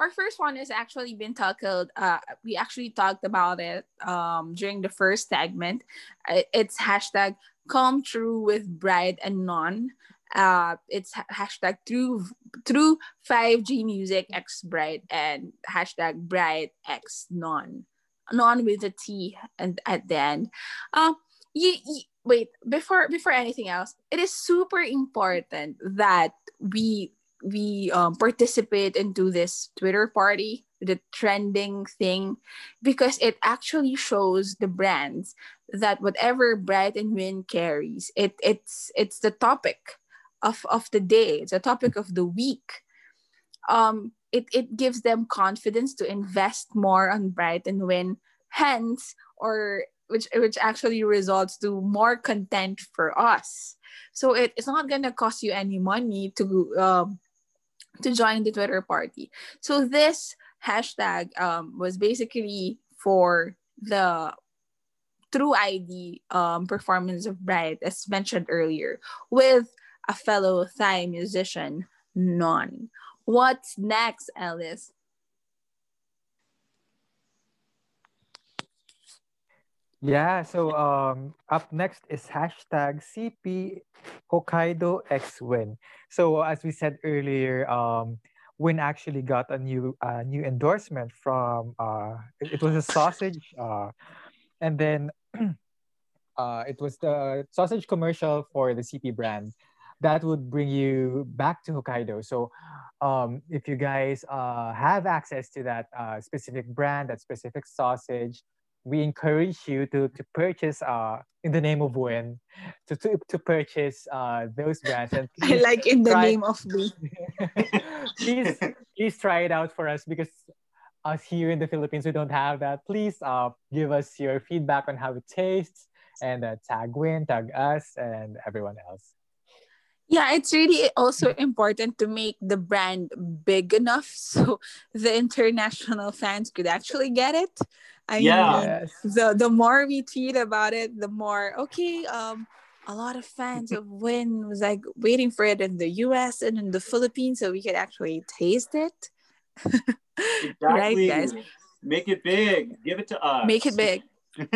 our first one has actually been tackled. Uh, we actually talked about it um, during the first segment. Uh, It's hashtag come true with Bright and non. Uh, it's hashtag through through 5G music X Bright and hashtag Bright X non non with a T and at the end. Um, you, you wait before before anything else. It is super important that we we um, participate into this Twitter party, the trending thing, because it actually shows the brands that whatever Bright and Win carries, it it's it's the topic of of the day, it's a topic of the week. Um, it it gives them confidence to invest more on Bright and Win, hence or which which actually results to more content for us. So it, it's not gonna cost you any money to um, to join the Twitter party. So this hashtag um, was basically for the True ID um, performance of Bright, as mentioned earlier, with a fellow Thai musician, Non. What's next, Alice? Yeah, so um, up next is hashtag CP Hokkaido X Win. So as we said earlier, um, Win actually got a new uh, new endorsement from uh, it, was a sausage, uh, and then uh, it was the sausage commercial for the CP brand that would bring you back to Hokkaido. So um, if you guys uh, have access to that uh, specific brand, that specific sausage, we encourage you to to purchase uh in the name of Win to to, to purchase uh those brands and I like in the try- name of me. please please try it out for us because us here in the Philippines we don't have that. Please uh give us your feedback on how it tastes and uh, tag Win, tag us, and everyone else. Yeah, it's really also important to make the brand big enough so the international fans could actually get it. I Yeah. mean, the the more we tweet about it, the more okay. Um, a lot of fans of Win was like waiting for it in the U.S. and in the Philippines, so we could actually taste it. Right, Exactly. guys? Make it big. Give it to us. Make it big.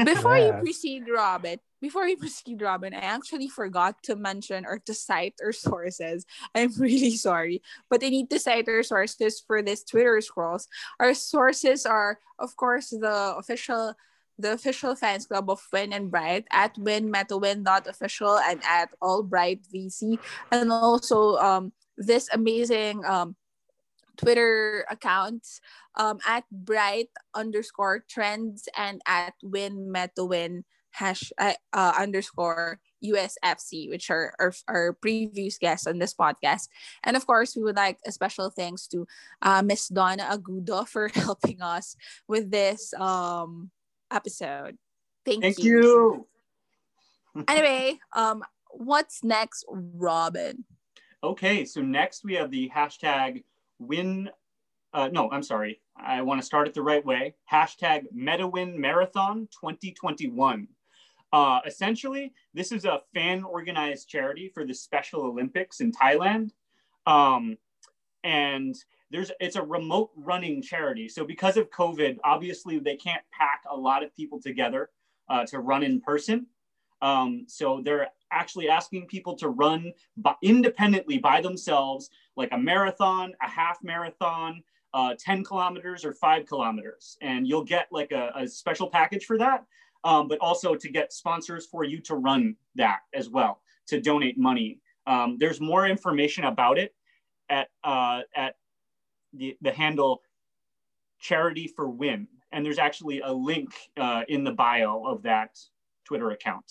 Before you proceed, Robin, before you proceed, Robin, I actually forgot to mention or to cite our sources. I'm really sorry, but I need to cite our sources for this Twitter scrolls. Our sources are, of course, the official the official fans club of Win and Bright at Win Metawin dot official and at All Bright VC, and also um this amazing um Twitter accounts um, at bright underscore trends and at win metawin hash uh, uh, underscore USFC, which are our, our previous guests on this podcast. And of course, we would like a special thanks to uh, Miss Donna Agudo for helping us with this um, episode. Thank, Thank you. Anyway, um, what's next, Robin? Okay, so next we have the hashtag win. Uh, no, I'm sorry. I want to start it the right way. Hashtag MetaWin Marathon 2021. Uh, essentially, this is a fan organized charity for the Special Olympics in Thailand. Um, and there's it's a remote running charity. So because of COVID, obviously they can't pack a lot of people together uh, to run in person. Um, so they're actually asking people to run by, independently by themselves, like a marathon, a half marathon, uh, 10 kilometers or five kilometers. And you'll get like a, a special package for that, um, but also to get sponsors for you to run that as well, to donate money. Um, there's more information about it at, uh, at the, the handle Charity for Win. And there's actually a link uh, in the bio of that Twitter account.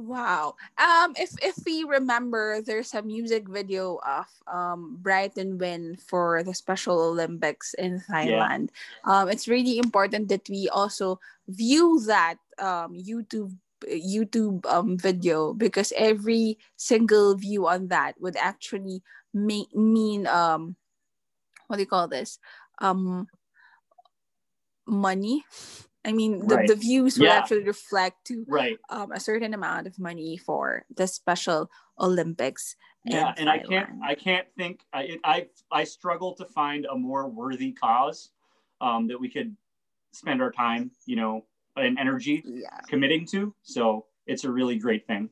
Wow. Um, if if we remember, there's a music video of um Brighton win for the Special Olympics in Thailand. Um, it's really important that we also view that um YouTube YouTube um video because every single view on that would actually make mean um what do you call this um money. I mean, the, Right. the views will Yeah. actually reflect to Right. um, a certain amount of money for the Special Olympics. Yeah, and I can't I can't think I it, I I struggle to find a more worthy cause um, that we could spend our time, you know, and energy yeah, committing to. So it's a really great thing.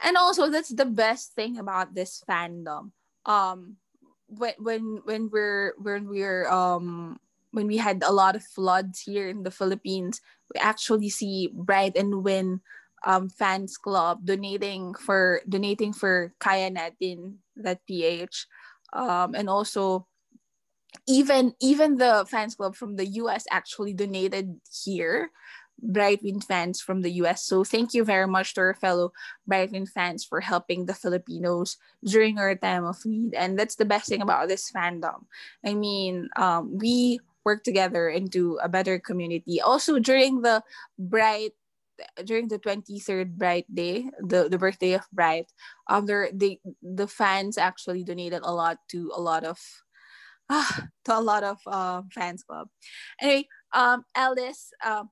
and also that's the best thing about this fandom. Um, when when when we're when we're um when we had a lot of floods here in the Philippines, we actually see Bright and Win um fans club donating for donating for Kaya Natin that PH. Um and also even even the fans club from the US actually donated here. Brightwin fans from the US. So thank you very much to our fellow Brightwin fans for helping the Filipinos during our time of need. And that's the best thing about this fandom. I mean, um, we work together into a better community. Also during the Bright during the 23rd Bright Day, the, the birthday of Bright, um there the fans actually donated a lot to a lot of ah, to a lot of um fans club. Anyway, um Alice, um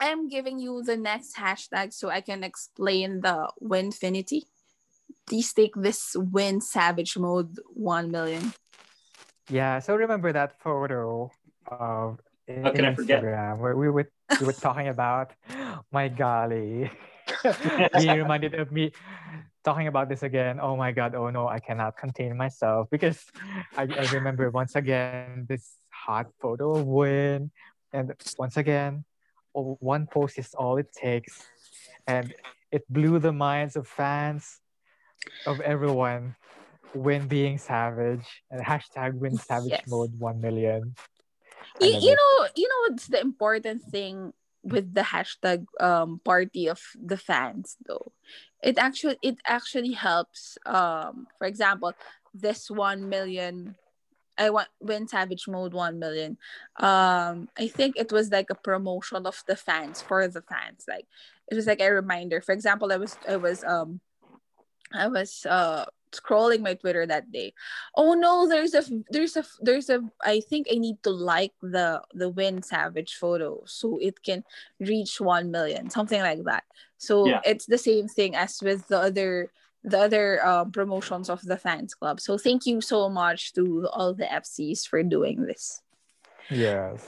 I'm giving you the next hashtag so I can explain the Winfinity. Please take this Win Savage Mode 1 million. Yeah, so remember that photo of in, How can in I forget? Instagram where we were we were talking about my golly. Being reminded of me talking about this again. Oh my god, oh no, I cannot contain myself because I, I remember once again this hot photo of Win. And once again, oh, one post is all it takes. And it blew the minds of fans of everyone when being savage and hashtag win savage Yes. mode 1 million You, you know, you know what's the important thing with the hashtag um party of the fans though. It actually it actually helps um for example this 1 million I want when Savage Mode 1 million. Um I think it was like a promotion of the fans for the fans. Like it was like a reminder. For example, I was I was um I was uh scrolling my Twitter that day. Oh no, there's a there's a there's a I think I need to like the the Win Savage photo so it can reach 1 million, something like that. So Yeah. it's the same thing as with the other the other uh, promotions of the fans club. So thank you so much to all the FCs for doing this. Yes.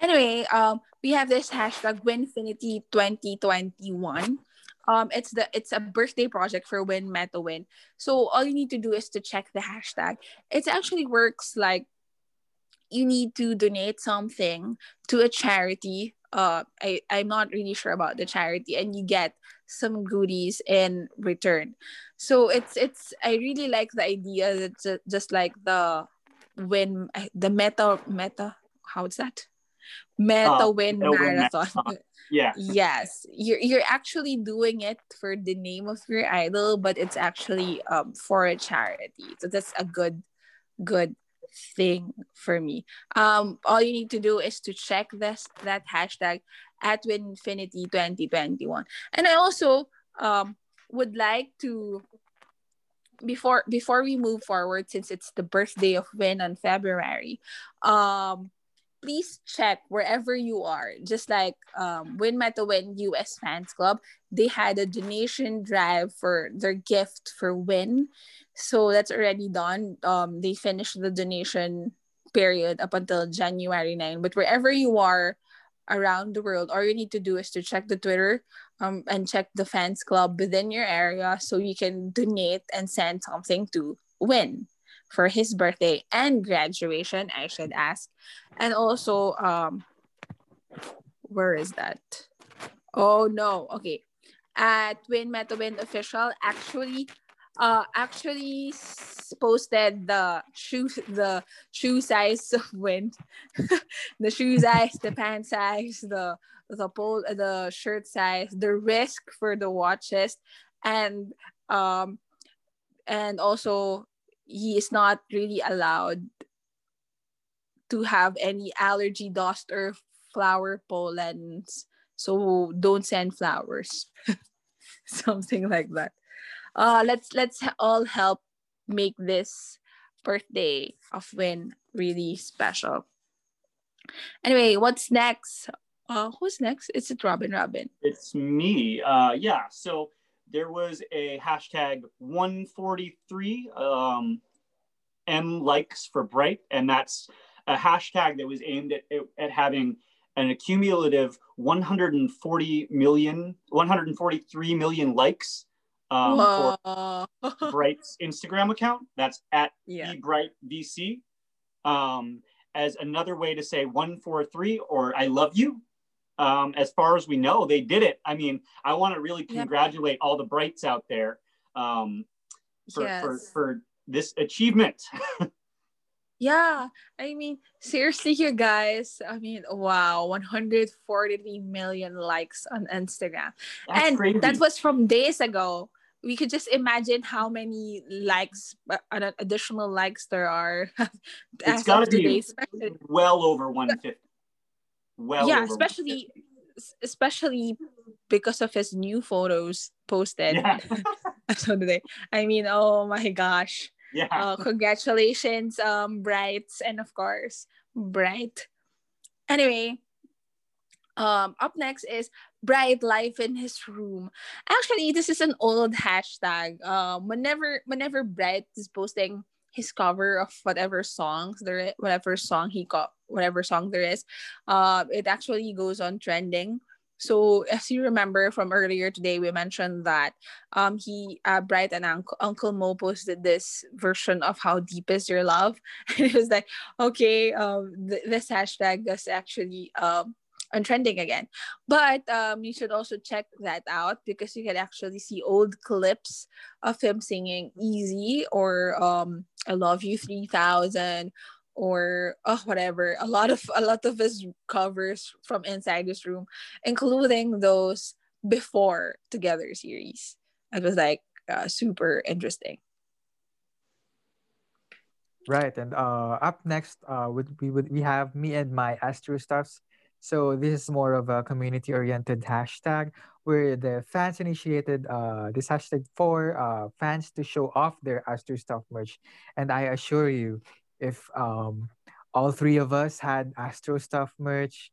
Anyway, um, we have this hashtag Winfinity 2021. Um, it's the it's a birthday project for Win Meta Win. So all you need to do is to check the hashtag. It actually works like you need to donate something to a charity. Uh, I I'm not really sure about the charity, and you get some goodies in return. So it's it's I really like the idea that ju- just like the when the meta meta how's that meta Uh, win Meta Win marathon Marathon. Yeah. yes you're you're actually doing it for the name of your idol but it's actually um for a charity. So that's a good good thing for me. Um all you need to do is to check this that hashtag at winfinity 2021 and i also um would like to before before we move forward since it's the birthday of win on february um please check wherever you are. Just like um Win Metawin us fans club they had a donation drive for their gift for win. So that's already done. Um they finished the donation period up until january 9 but wherever you are around the world all you need to do is to check the twitter um, and check the fans club within your area so you can donate and send something to win for his birthday and graduation i should ask and also um where is that? Oh no. Okay. At Win Metawin official actually uh actually posted the shoe the shoe size of win the shoe size the pant size the the pole the shirt size the risk for the watches. And um and also he is not really allowed to have any allergy dust or flower pollens. So don't send flowers. Something like that. Uh let's let's all help make this birthday of win really special. Anyway what's next? Uh who's next? Is it robin robin? It's me. Uh, yeah. So there was a hashtag 143 um, M likes for Bright, and that's a hashtag that was aimed at, at having an accumulative 140 million, 143 million likes um, for Bright's Instagram account. That's at yeah bbrightvc. Um, as another way to say 143 or I love you. Um, as far as we know, they did it. I mean, I want to really Yeah. congratulate all the Brights out there um, for, yes. for, for this achievement. Yeah, I mean, seriously, you guys. I mean, wow, 143 million likes on Instagram. That's and crazy. that was from days ago. We could just imagine how many likes, uh, additional likes there are. it's got to be today, especially, well over 150. Well, yeah, especially, especially because of his new photos posted 150. as today. I mean, oh my gosh. Yeah, uh, congratulations, um, Brights, and of course, Bright. Anyway, um, up next is Bright Life in his room. Actually, this is an old hashtag. Um, whenever whenever Bright is posting his cover of whatever songs there, whatever song he got, whatever song there is, uh, it actually goes on trending. So as you remember from earlier today, we mentioned that um he uh, Bright and Uncle Uncle Mo posted this version of how deep is your love, and it was like okay, um th- this hashtag is actually um on trending again, but um you should also check that out because you can actually see old clips of him singing Easy or um I Love You three thousand or oh whatever. A lot of a lot of his covers from inside this room including those before together series. It was like uh, super interesting. Right, and uh, up next, uh, would we would we have me and my Astro Stuffs. So this is more of a community-oriented hashtag where the fans initiated uh, this hashtag for uh, fans to show off their Astro Stuff merch. And I assure you, if um, all three of us had Astro Stuff merch,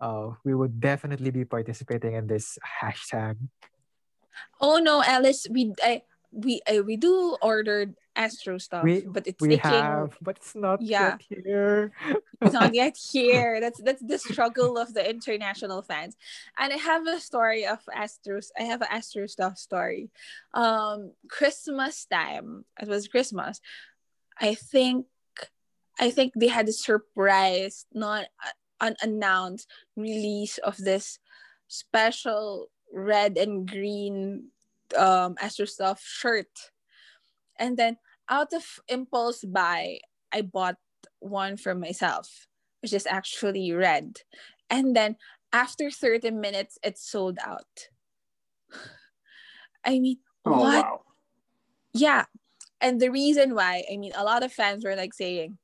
uh, we would definitely be participating in this hashtag. Oh no, Alice, we I, we uh, we do ordered Astro stuff, We but it's we taking have, but it's not Yeah. yet here. it's not yet here. That's that's the struggle of the international fans. And I have a story of Astros. I have an Astro stuff story. Um, Christmas time. It was Christmas. I think, I think they had a surprise, not uh, unannounced release of this special red and green um Astro stuff shirt. And then out of impulse buy, I bought one for myself, which is actually red. And then after 30 minutes, it sold out. I mean, Oh what? wow. Yeah. And the reason why, I mean, a lot of fans were like saying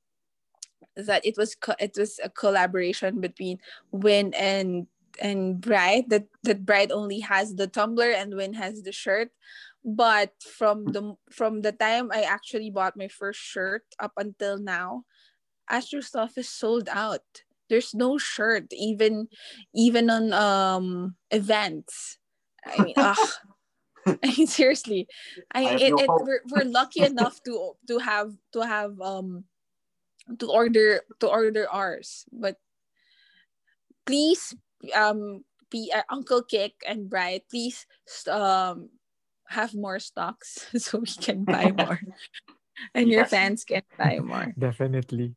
that it was co- it was a collaboration between Win and and Bright that that Bright only has the tumbler and Win has the shirt. But from the from the time I actually bought my first shirt up until now, Astro stuff is sold out. There's no shirt even even on um events. I mean, ugh. I mean seriously. I, I it, no it, we're, we're lucky enough to to have to have um to order to order ours. But please um be uh, Uncle Kick and Bright, please um have more stocks so we can buy more. and your Yes. fans can buy more. Definitely.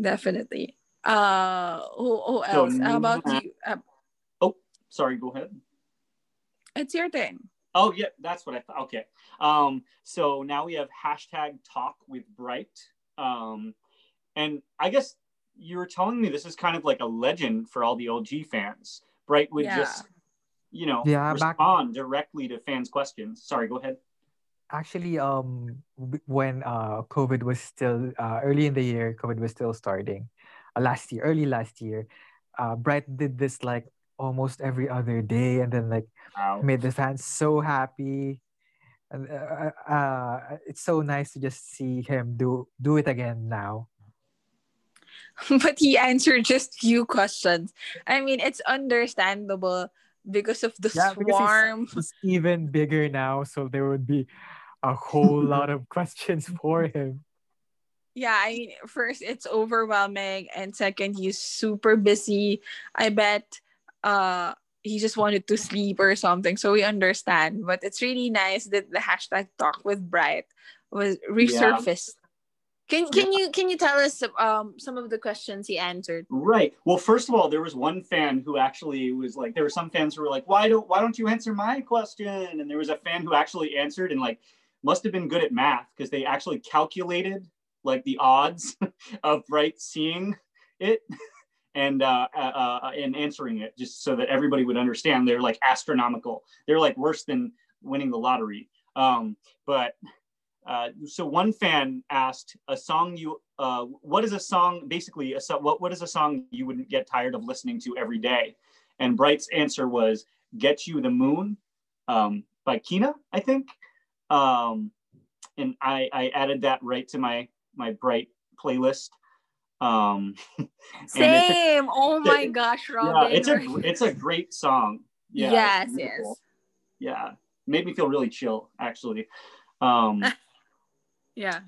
Definitely. Uh who, who So else? How about now- you? Uh, Sorry, go ahead. it's your turn. Oh yeah, that's what I thought. Okay. Um, so now we have hashtag talk with Bright. Um, and I guess you were telling me this is kind of like a legend for all the OG fans. Bright would Yeah. just, you know, Yeah, back- respond directly to fans' questions. Sorry, go ahead. Actually, um, when uh COVID was still uh early in the year, COVID was still starting, uh, last year, early last year, uh, Bright did this like almost every other day, and then like Wow. made the fans so happy, and uh, uh, uh, it's so nice to just see him do do it again now. but he answered just few questions. I mean, it's understandable because of the Yeah, because he's- swarm. He's even bigger now, so there would be a whole lot of questions for him. Yeah, I mean, first it's overwhelming, and second he's super busy. I bet uh he just wanted to sleep or something, so we understand. But it's really nice that the hashtag talk with Bright was resurfaced. Can can you can you tell us um some of the questions he answered? Right. Well, first of all, there was one fan who actually was like, there were some fans who were like, why don't why don't you answer my question? And there was a fan who actually answered and like must have been good at math because they actually calculated like the odds of right seeing it and uh, uh, uh, and answering it just so that everybody would understand. They're like astronomical. They're like worse than winning the lottery. Um, but uh, so one fan asked a song you uh, what is a song basically a so- what what is a song you wouldn't get tired of listening to every day and bright's answer was get you the moon um, by kina i think um, and i i added that right to my my bright playlist um, and it's a- Same. Oh my gosh, Robin. yeah it's a it's a great song yeah yes, yes. yeah made me feel really chill actually um Yeah.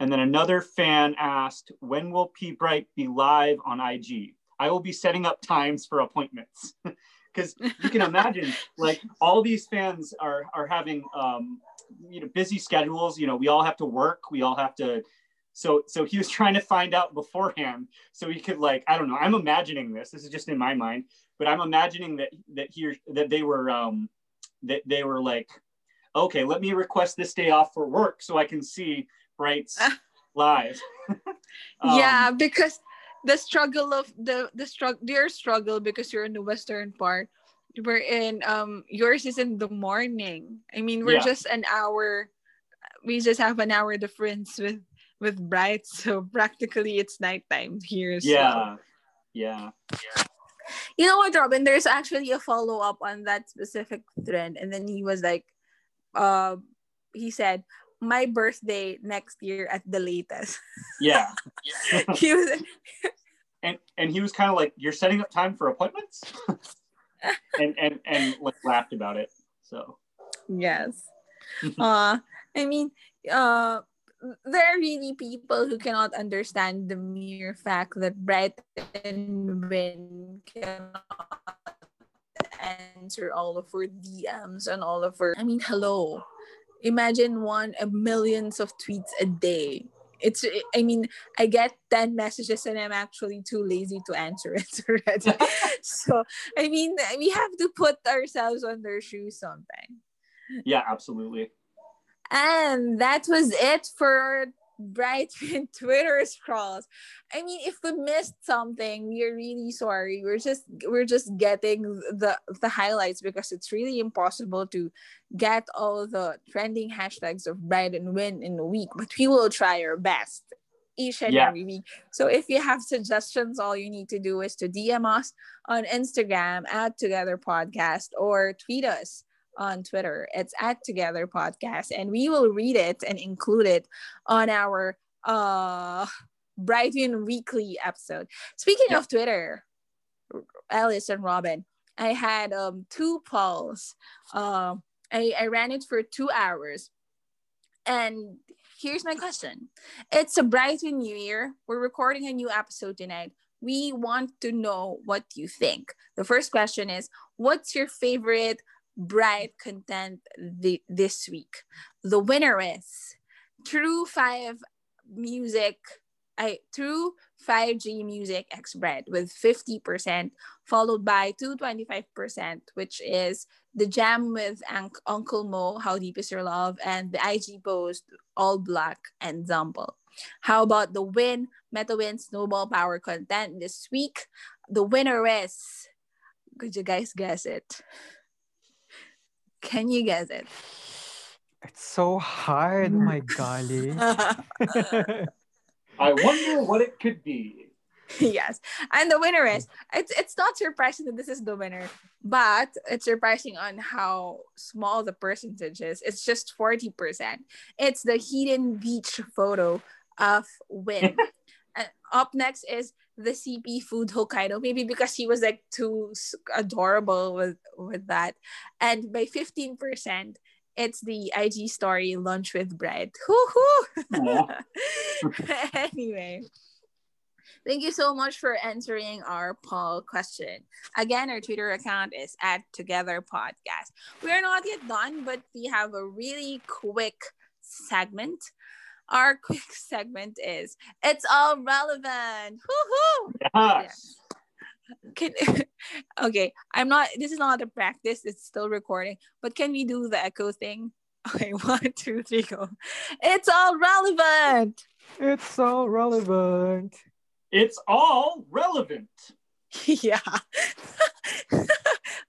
And then another fan asked, when will P Bright be live on IG? I will be setting up times for appointments. Because you can imagine, like all these fans are are having um, you know busy schedules. You know, we all have to work. We all have to. So so he was trying to find out beforehand so he could like I don't know. I'm imagining this. This is just in my mind, but I'm imagining that that he or, that they were um, that they were like, okay, let me request this day off for work so I can see Bright's live. Um, yeah, because the struggle of the the struggle their struggle because you're in the western part. We're in um yours is in the morning. I mean, we're Yeah. just an hour. We just have an hour difference with with Bright, so practically it's nighttime here. well. Yeah. Yeah. You know what, Robin? There's actually a follow up on that specific thread, and then he was like, uh, he said, "My birthday next year at the latest." Yeah. he was, and and he was kind of like, "You're setting up time for appointments," and and and like laughed about it. So yes. uh, I mean, uh, there are really people who cannot understand the mere fact that Bright and Win cannot answer all of her DMs and all of her. I mean, hello. Imagine one a millions of tweets a day. It's I mean, I get 10 messages and I'm actually too lazy to answer it already. so I mean we have to put ourselves on their shoes sometime. yeah, absolutely. And that was it for Brightwin Twitter scrolls. I mean, if we missed something, we're really sorry. We're just we're just getting the the highlights because it's really impossible to get all the trending hashtags of Bright and Win in a week. But we will try our best each and Yeah. every week. So if you have suggestions, all you need to do is to DM us on Instagram at Together Podcast or tweet us on Twitter. It's at Together Podcast, and we will read it and include it on our uh Brightwin Weekly episode. Speaking Yeah. of Twitter, Alice and Robin, I had um two polls. Um, I I ran it for two hours, and here's my question: It's a Brightwin New Year. We're recording a new episode tonight. We want to know what you think. The first question is, what's your favorite bright content thi- this week? The winner is True Five Music. I True 5G Music X Bread with 50%, followed by 225%, which is the jam with Unc- Uncle Mo, How Deep Is Your Love, and the IG post All Black and Zumble. How about the win, Meta Win Snowball Power content this week? The winner is, could you guys guess it? Can you guess it? It's so hard, my golly. I wonder what it could be. yes. And the winner is it's it's not surprising that this is the winner, but it's surprising on how small the percentage is. It's just 40%. It's the hidden beach photo of Win. and up next is the CP food Hokkaido, maybe because she was like too adorable with with that. And by 15%, it's the IG story lunch with bread. Hoo-hoo! anyway, thank you so much for answering our poll question. Again, our Twitter account is at Together Podcast. We are not yet done, but we have a really quick segment. Our quick segment is It's All Relevant. Woohoo! Yes. Can okay, I'm not this is not a practice, it's still recording, but can we do the echo thing? Okay, one, two, three, go. It's all relevant. it's all relevant. It's all relevant. yeah.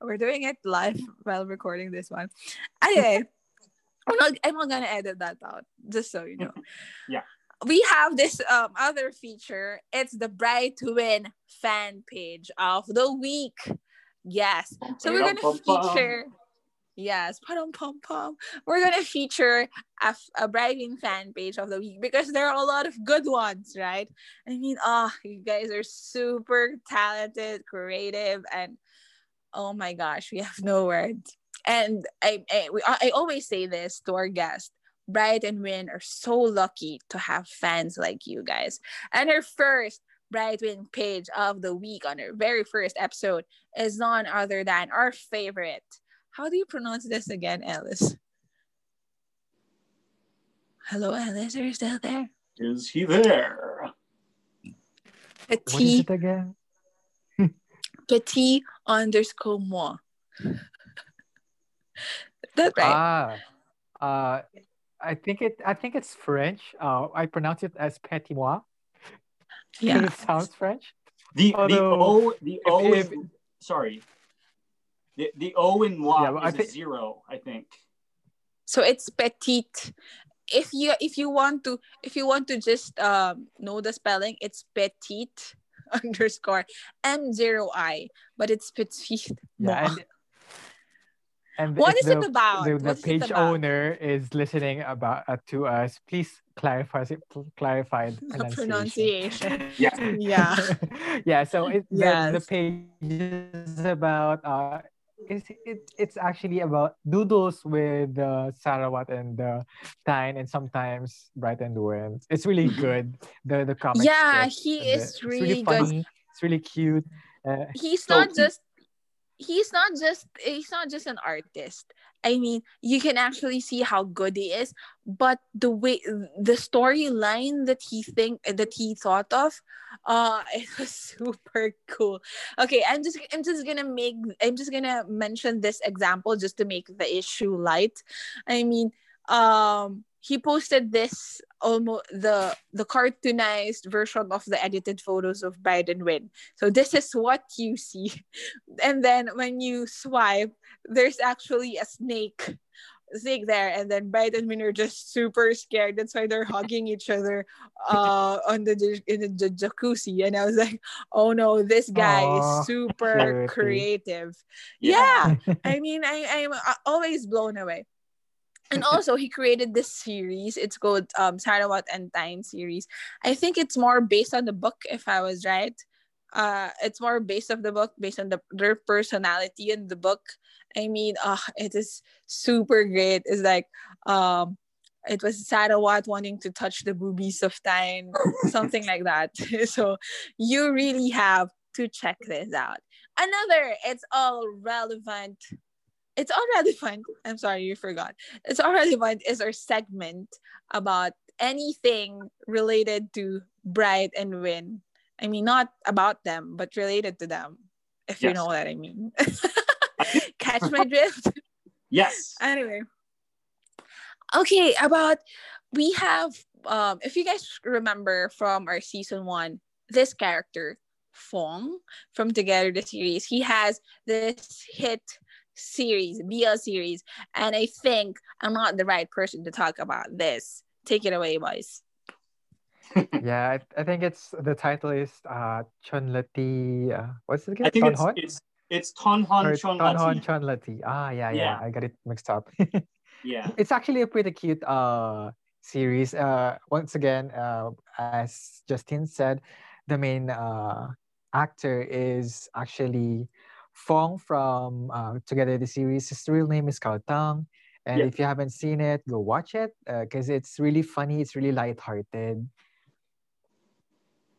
We're doing it live while recording this one. Anyway, I'm not I'm not gonna edit that out, just so you know. Yeah. We have this um other feature. It's the Bright to Win fan page of the week. Yes. So we're gonna feature Yes, pum pom pom. We're gonna feature a, a, Brightwin fan page of the week because there are a lot of good ones, right? I mean, ah, you guys are super talented, creative, and oh my gosh, we have no words. And I, I, we, I always say this to our guests. Bright and Win are so lucky to have fans like you guys. And our first Bright Win page of the week on our very first episode is none other than our favorite. How do you pronounce this again, Alice? Hello, Alice. Are you still there? Is he there? What is it again? petit underscore moi. That's right. Ah, uh, I think it. I think it's French. Uh, I pronounce it as petit moi. yeah. It sounds French. The the O the O if- is sorry. The the O in moi Yeah, but I is a think- zero, I think. so it's petite if you if you want to if you want to just um know the spelling it's petite underscore M0I, but it's Petite Yeah, Moi. and, and What is it about? The, the it page about? owner is listening about uh, to us. Please clarify clarify The pronunciation. Yeah. Yeah. yeah. So it, the, the page is about uh, is it, it's actually about doodles with the Sarawat and the Tine and sometimes Bright and Win. It's really good. The the comic. Yeah, he the- is it's really good. funny. It's really cute. Uh, he's So not just he's not just he's not just an artist. I mean you can actually see how good he is but the way the storyline that he think that he thought of uh it was super cool. Okay i'm just i'm just gonna make i'm just gonna mention this example just to make the issue light. I mean um he posted this almost the the cartoonized version of the edited photos of Biden win. So this is what you see. And then when you swipe, there's actually a snake snake there and then Biden Win are just super scared. That's why they're hugging each other uh on the in the jacuzzi. And I was like, oh no, this guy Aw, is super cute. creative. Yeah. yeah. I mean, I, I'm always blown away. And also, he created this series. It's called um, Sarawat and Tine series. I think it's more based on the book, if I was right. Uh, it's more based of the book, based on the, their personality in the book. I mean, uh, it is super great. It's like, um, it was Sarawat wanting to touch the boobies of Tine something like that. so you really have to check this out. Another, it's all relevant it's all relevant. I'm sorry, you forgot. It's all relevant is our segment about anything related to Bright and Win. I mean, not about them, but related to them, if you know what I mean. Catch my drift? Yes. anyway. Okay, about we have um if you guys remember from our season one, this character, Fong from Together the series, he has this hit series, BL series, and I think I'm not the right person to talk about this. Take it away, boys. yeah, I, I think it's the title is uh Chonlati. Uh, what's it again? I think it's Tonhon? it's it's Tonhon Or Tonhon Chonlati. Chonlati. Ah, yeah, yeah, Yeah. I got it mixed up. Yeah. it's actually a pretty cute uh series. Uh, once again, uh, as Justin said, the main uh actor is actually Fong from uh, Together the series. His real name is Kao Tang. And Yeah. if you haven't seen it, go watch it because it's really funny. It's really lighthearted.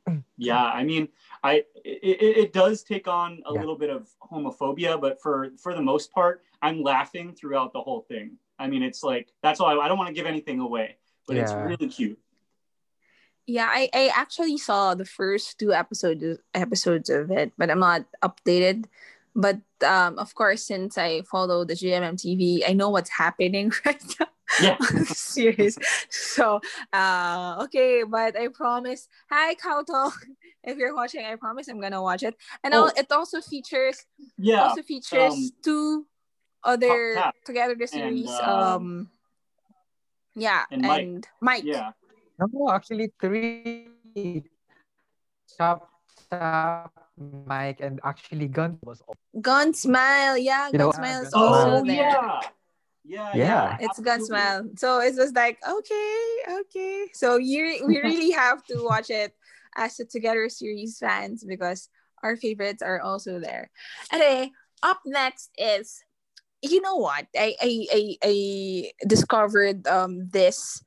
Yeah, I mean, I it, it, it does take on a Yeah. little bit of homophobia, but for for the most part, I'm laughing throughout the whole thing. I mean, it's like that's all. I, I don't want to give anything away, but it's really cute. Yeah, I, I actually saw the first two episodes episodes of it, but I'm not updated. But um, of course, since I follow the GMM TV, I know what's happening right now Yeah. series. So uh, okay, but I promise. Hi, Kauto. If you're watching, I promise I'm gonna watch it. And Oh. al- it also features Yeah. also features um, two other Tap together the and, series. um, um, yeah, and and Mike. Mike. Yeah. No, actually three. Chop, Chop, Mike, and actually Gun was all. Gun Smile. Yeah, You Gun know, Smile is Gun also Oh there. yeah. Yeah. Yeah. It's Gun. Smile. So it was like, okay, okay. So you we really have to watch it as a Together series fans because our favorites are also there. Anyway, up next is you know what? I I I, I discovered um this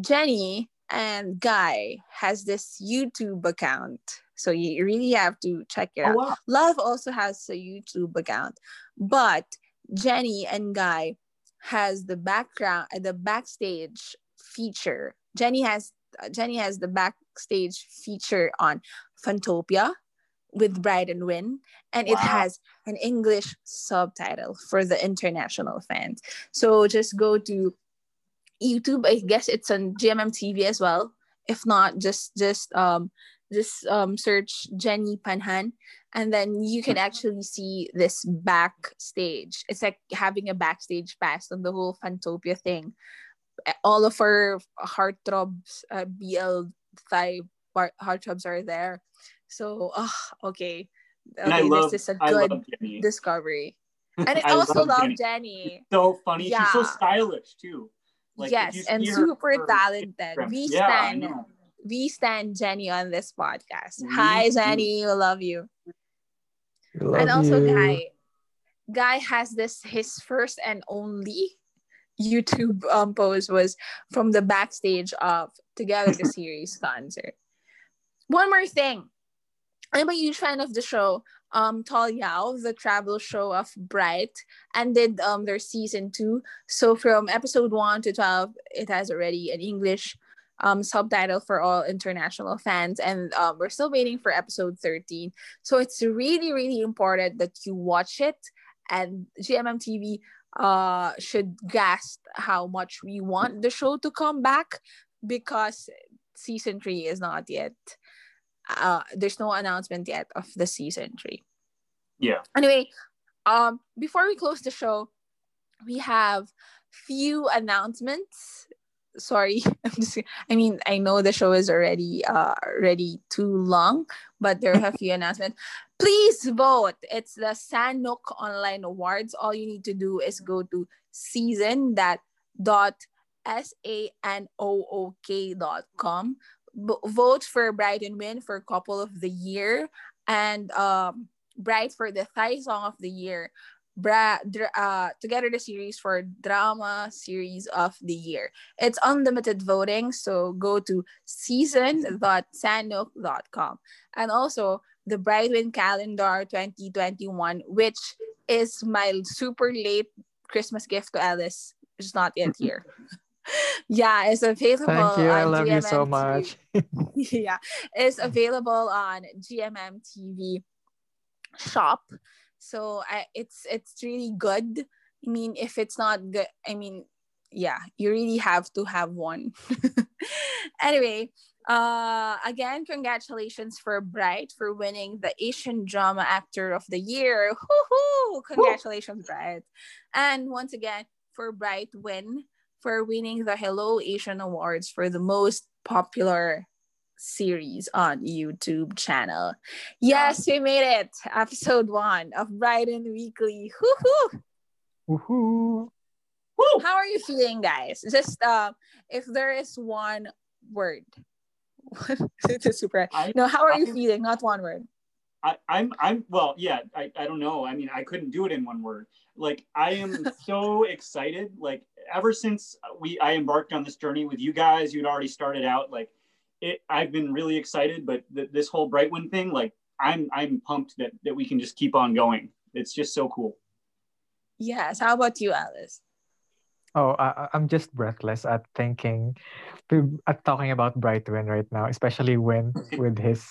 Jenny and Guy has this YouTube account. So you really have to check it Oh, out. wow. Love also has a YouTube account, but Jenny and Guy has the background, the backstage feature. Jenny has Jenny has the backstage feature on Fantopia with Bright and Win, and it has an English subtitle for the international fans. So just go to YouTube. I guess it's on GMM TV as well. If not, just just um just um search Jenny Panhan and then you can actually see this backstage. It's like having a backstage pass on the whole Fantopia thing. All of our heartthrobs, uh, BL five heartthrobs are there. So, oh, okay. And I Okay, love, this is a good discovery. And I, I also love love Jenny. Jenny. so funny. She's so stylish too. Like, yes, and super her talented. We yeah, I stand know. We stand Jenny on this podcast. We Hi. Jenny. We love you. Love and also, you. Guy. Guy has this his first and only YouTube um, post was from the backstage of Together the Series concert. One more thing. I'm a huge fan of the show. Um, Tall Yao, the travel show of Bright, ended um their season two. So from episode one to twelve, it has already an English um subtitle for all international fans, and um, we're still waiting for episode thirteen. So it's really, really important that you watch it. And GMM TV uh should grasp how much we want the show to come back because season three is not yet uh there's no announcement yet of the season three Yeah. anyway um before we close the show we have few announcements sorry i'm just i mean i know the show is already uh already too long but there are a few announcements. Please vote. It's the sanook online awards. All you need to do is go to season that dot s-a-n-o-o-k dot com. B- vote for bright and win for couple of the year and um bright for the thai song of the year Bra- uh, together the series for drama series of the year. It's unlimited voting, so go to season.sanook.com. And also the Brightwin Calendar 2021, which is my super late Christmas gift to Alice, which is not yet here. yeah, it's available. Thank you. I love you so GMM much. yeah, it's available on GMM TV shop. So I, it's it's really good. I mean, if it's not good, I mean, yeah, you really have to have one. anyway, uh, again, congratulations for Bright for winning the Asian Drama Actor of the Year. Woohoo! Congratulations, Bright. And once again, for Bright win for winning the Hello Asian Awards for the most popular series on YouTube channel. Yes, we made it. Episode one of Brightwin Weekly. Woohoo! Woohoo. Woo! How are you feeling, guys? Just uh, if there is one word. it's a super. I- No, how are you feeling? Not one word. I, I'm I'm well, yeah, I, I don't know. I mean, I couldn't do it in one word. Like I am so excited. Like ever since we I embarked on this journey with you guys, you'd already started out. Like it, I've been really excited. But th- this whole Brightwin thing, like I'm I'm pumped that that we can just keep on going. It's just so cool. Yes. How about you, Alice? Oh, I, I- I'm just breathless at thinking, at talking about Brightwin right now, especially when with his,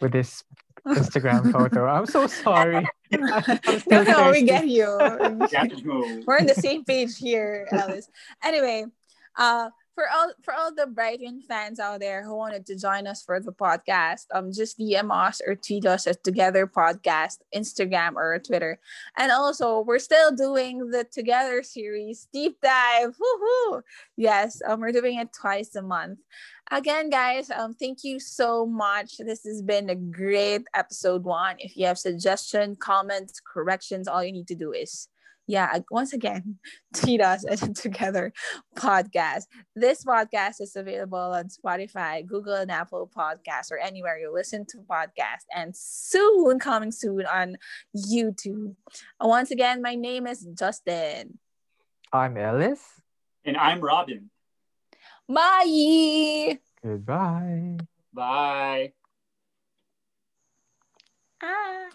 with his Instagram photo. I'm so sorry. I'm no, no, we get you. We're on the same page here, Alice. Anyway, uh, for all for all the Brightwin fans out there who wanted to join us for the podcast, um, just DM us or tweet us at Together Podcast, Instagram or Twitter. And also, we're still doing the Together series deep dive. Woohoo! Yes, um, we're doing it twice a month. Again, guys, um, thank you so much. This has been a great episode one. If you have suggestions, comments, corrections, all you need to do is yeah, once again, tweet us at Together Podcast. This podcast is available on Spotify, Google, and Apple Podcasts, or anywhere you listen to podcasts, and soon, coming soon on YouTube. Uh, Once again, my name is Justin. I'm Ellis. And I'm Robin. Bye. Goodbye. Bye. Ah.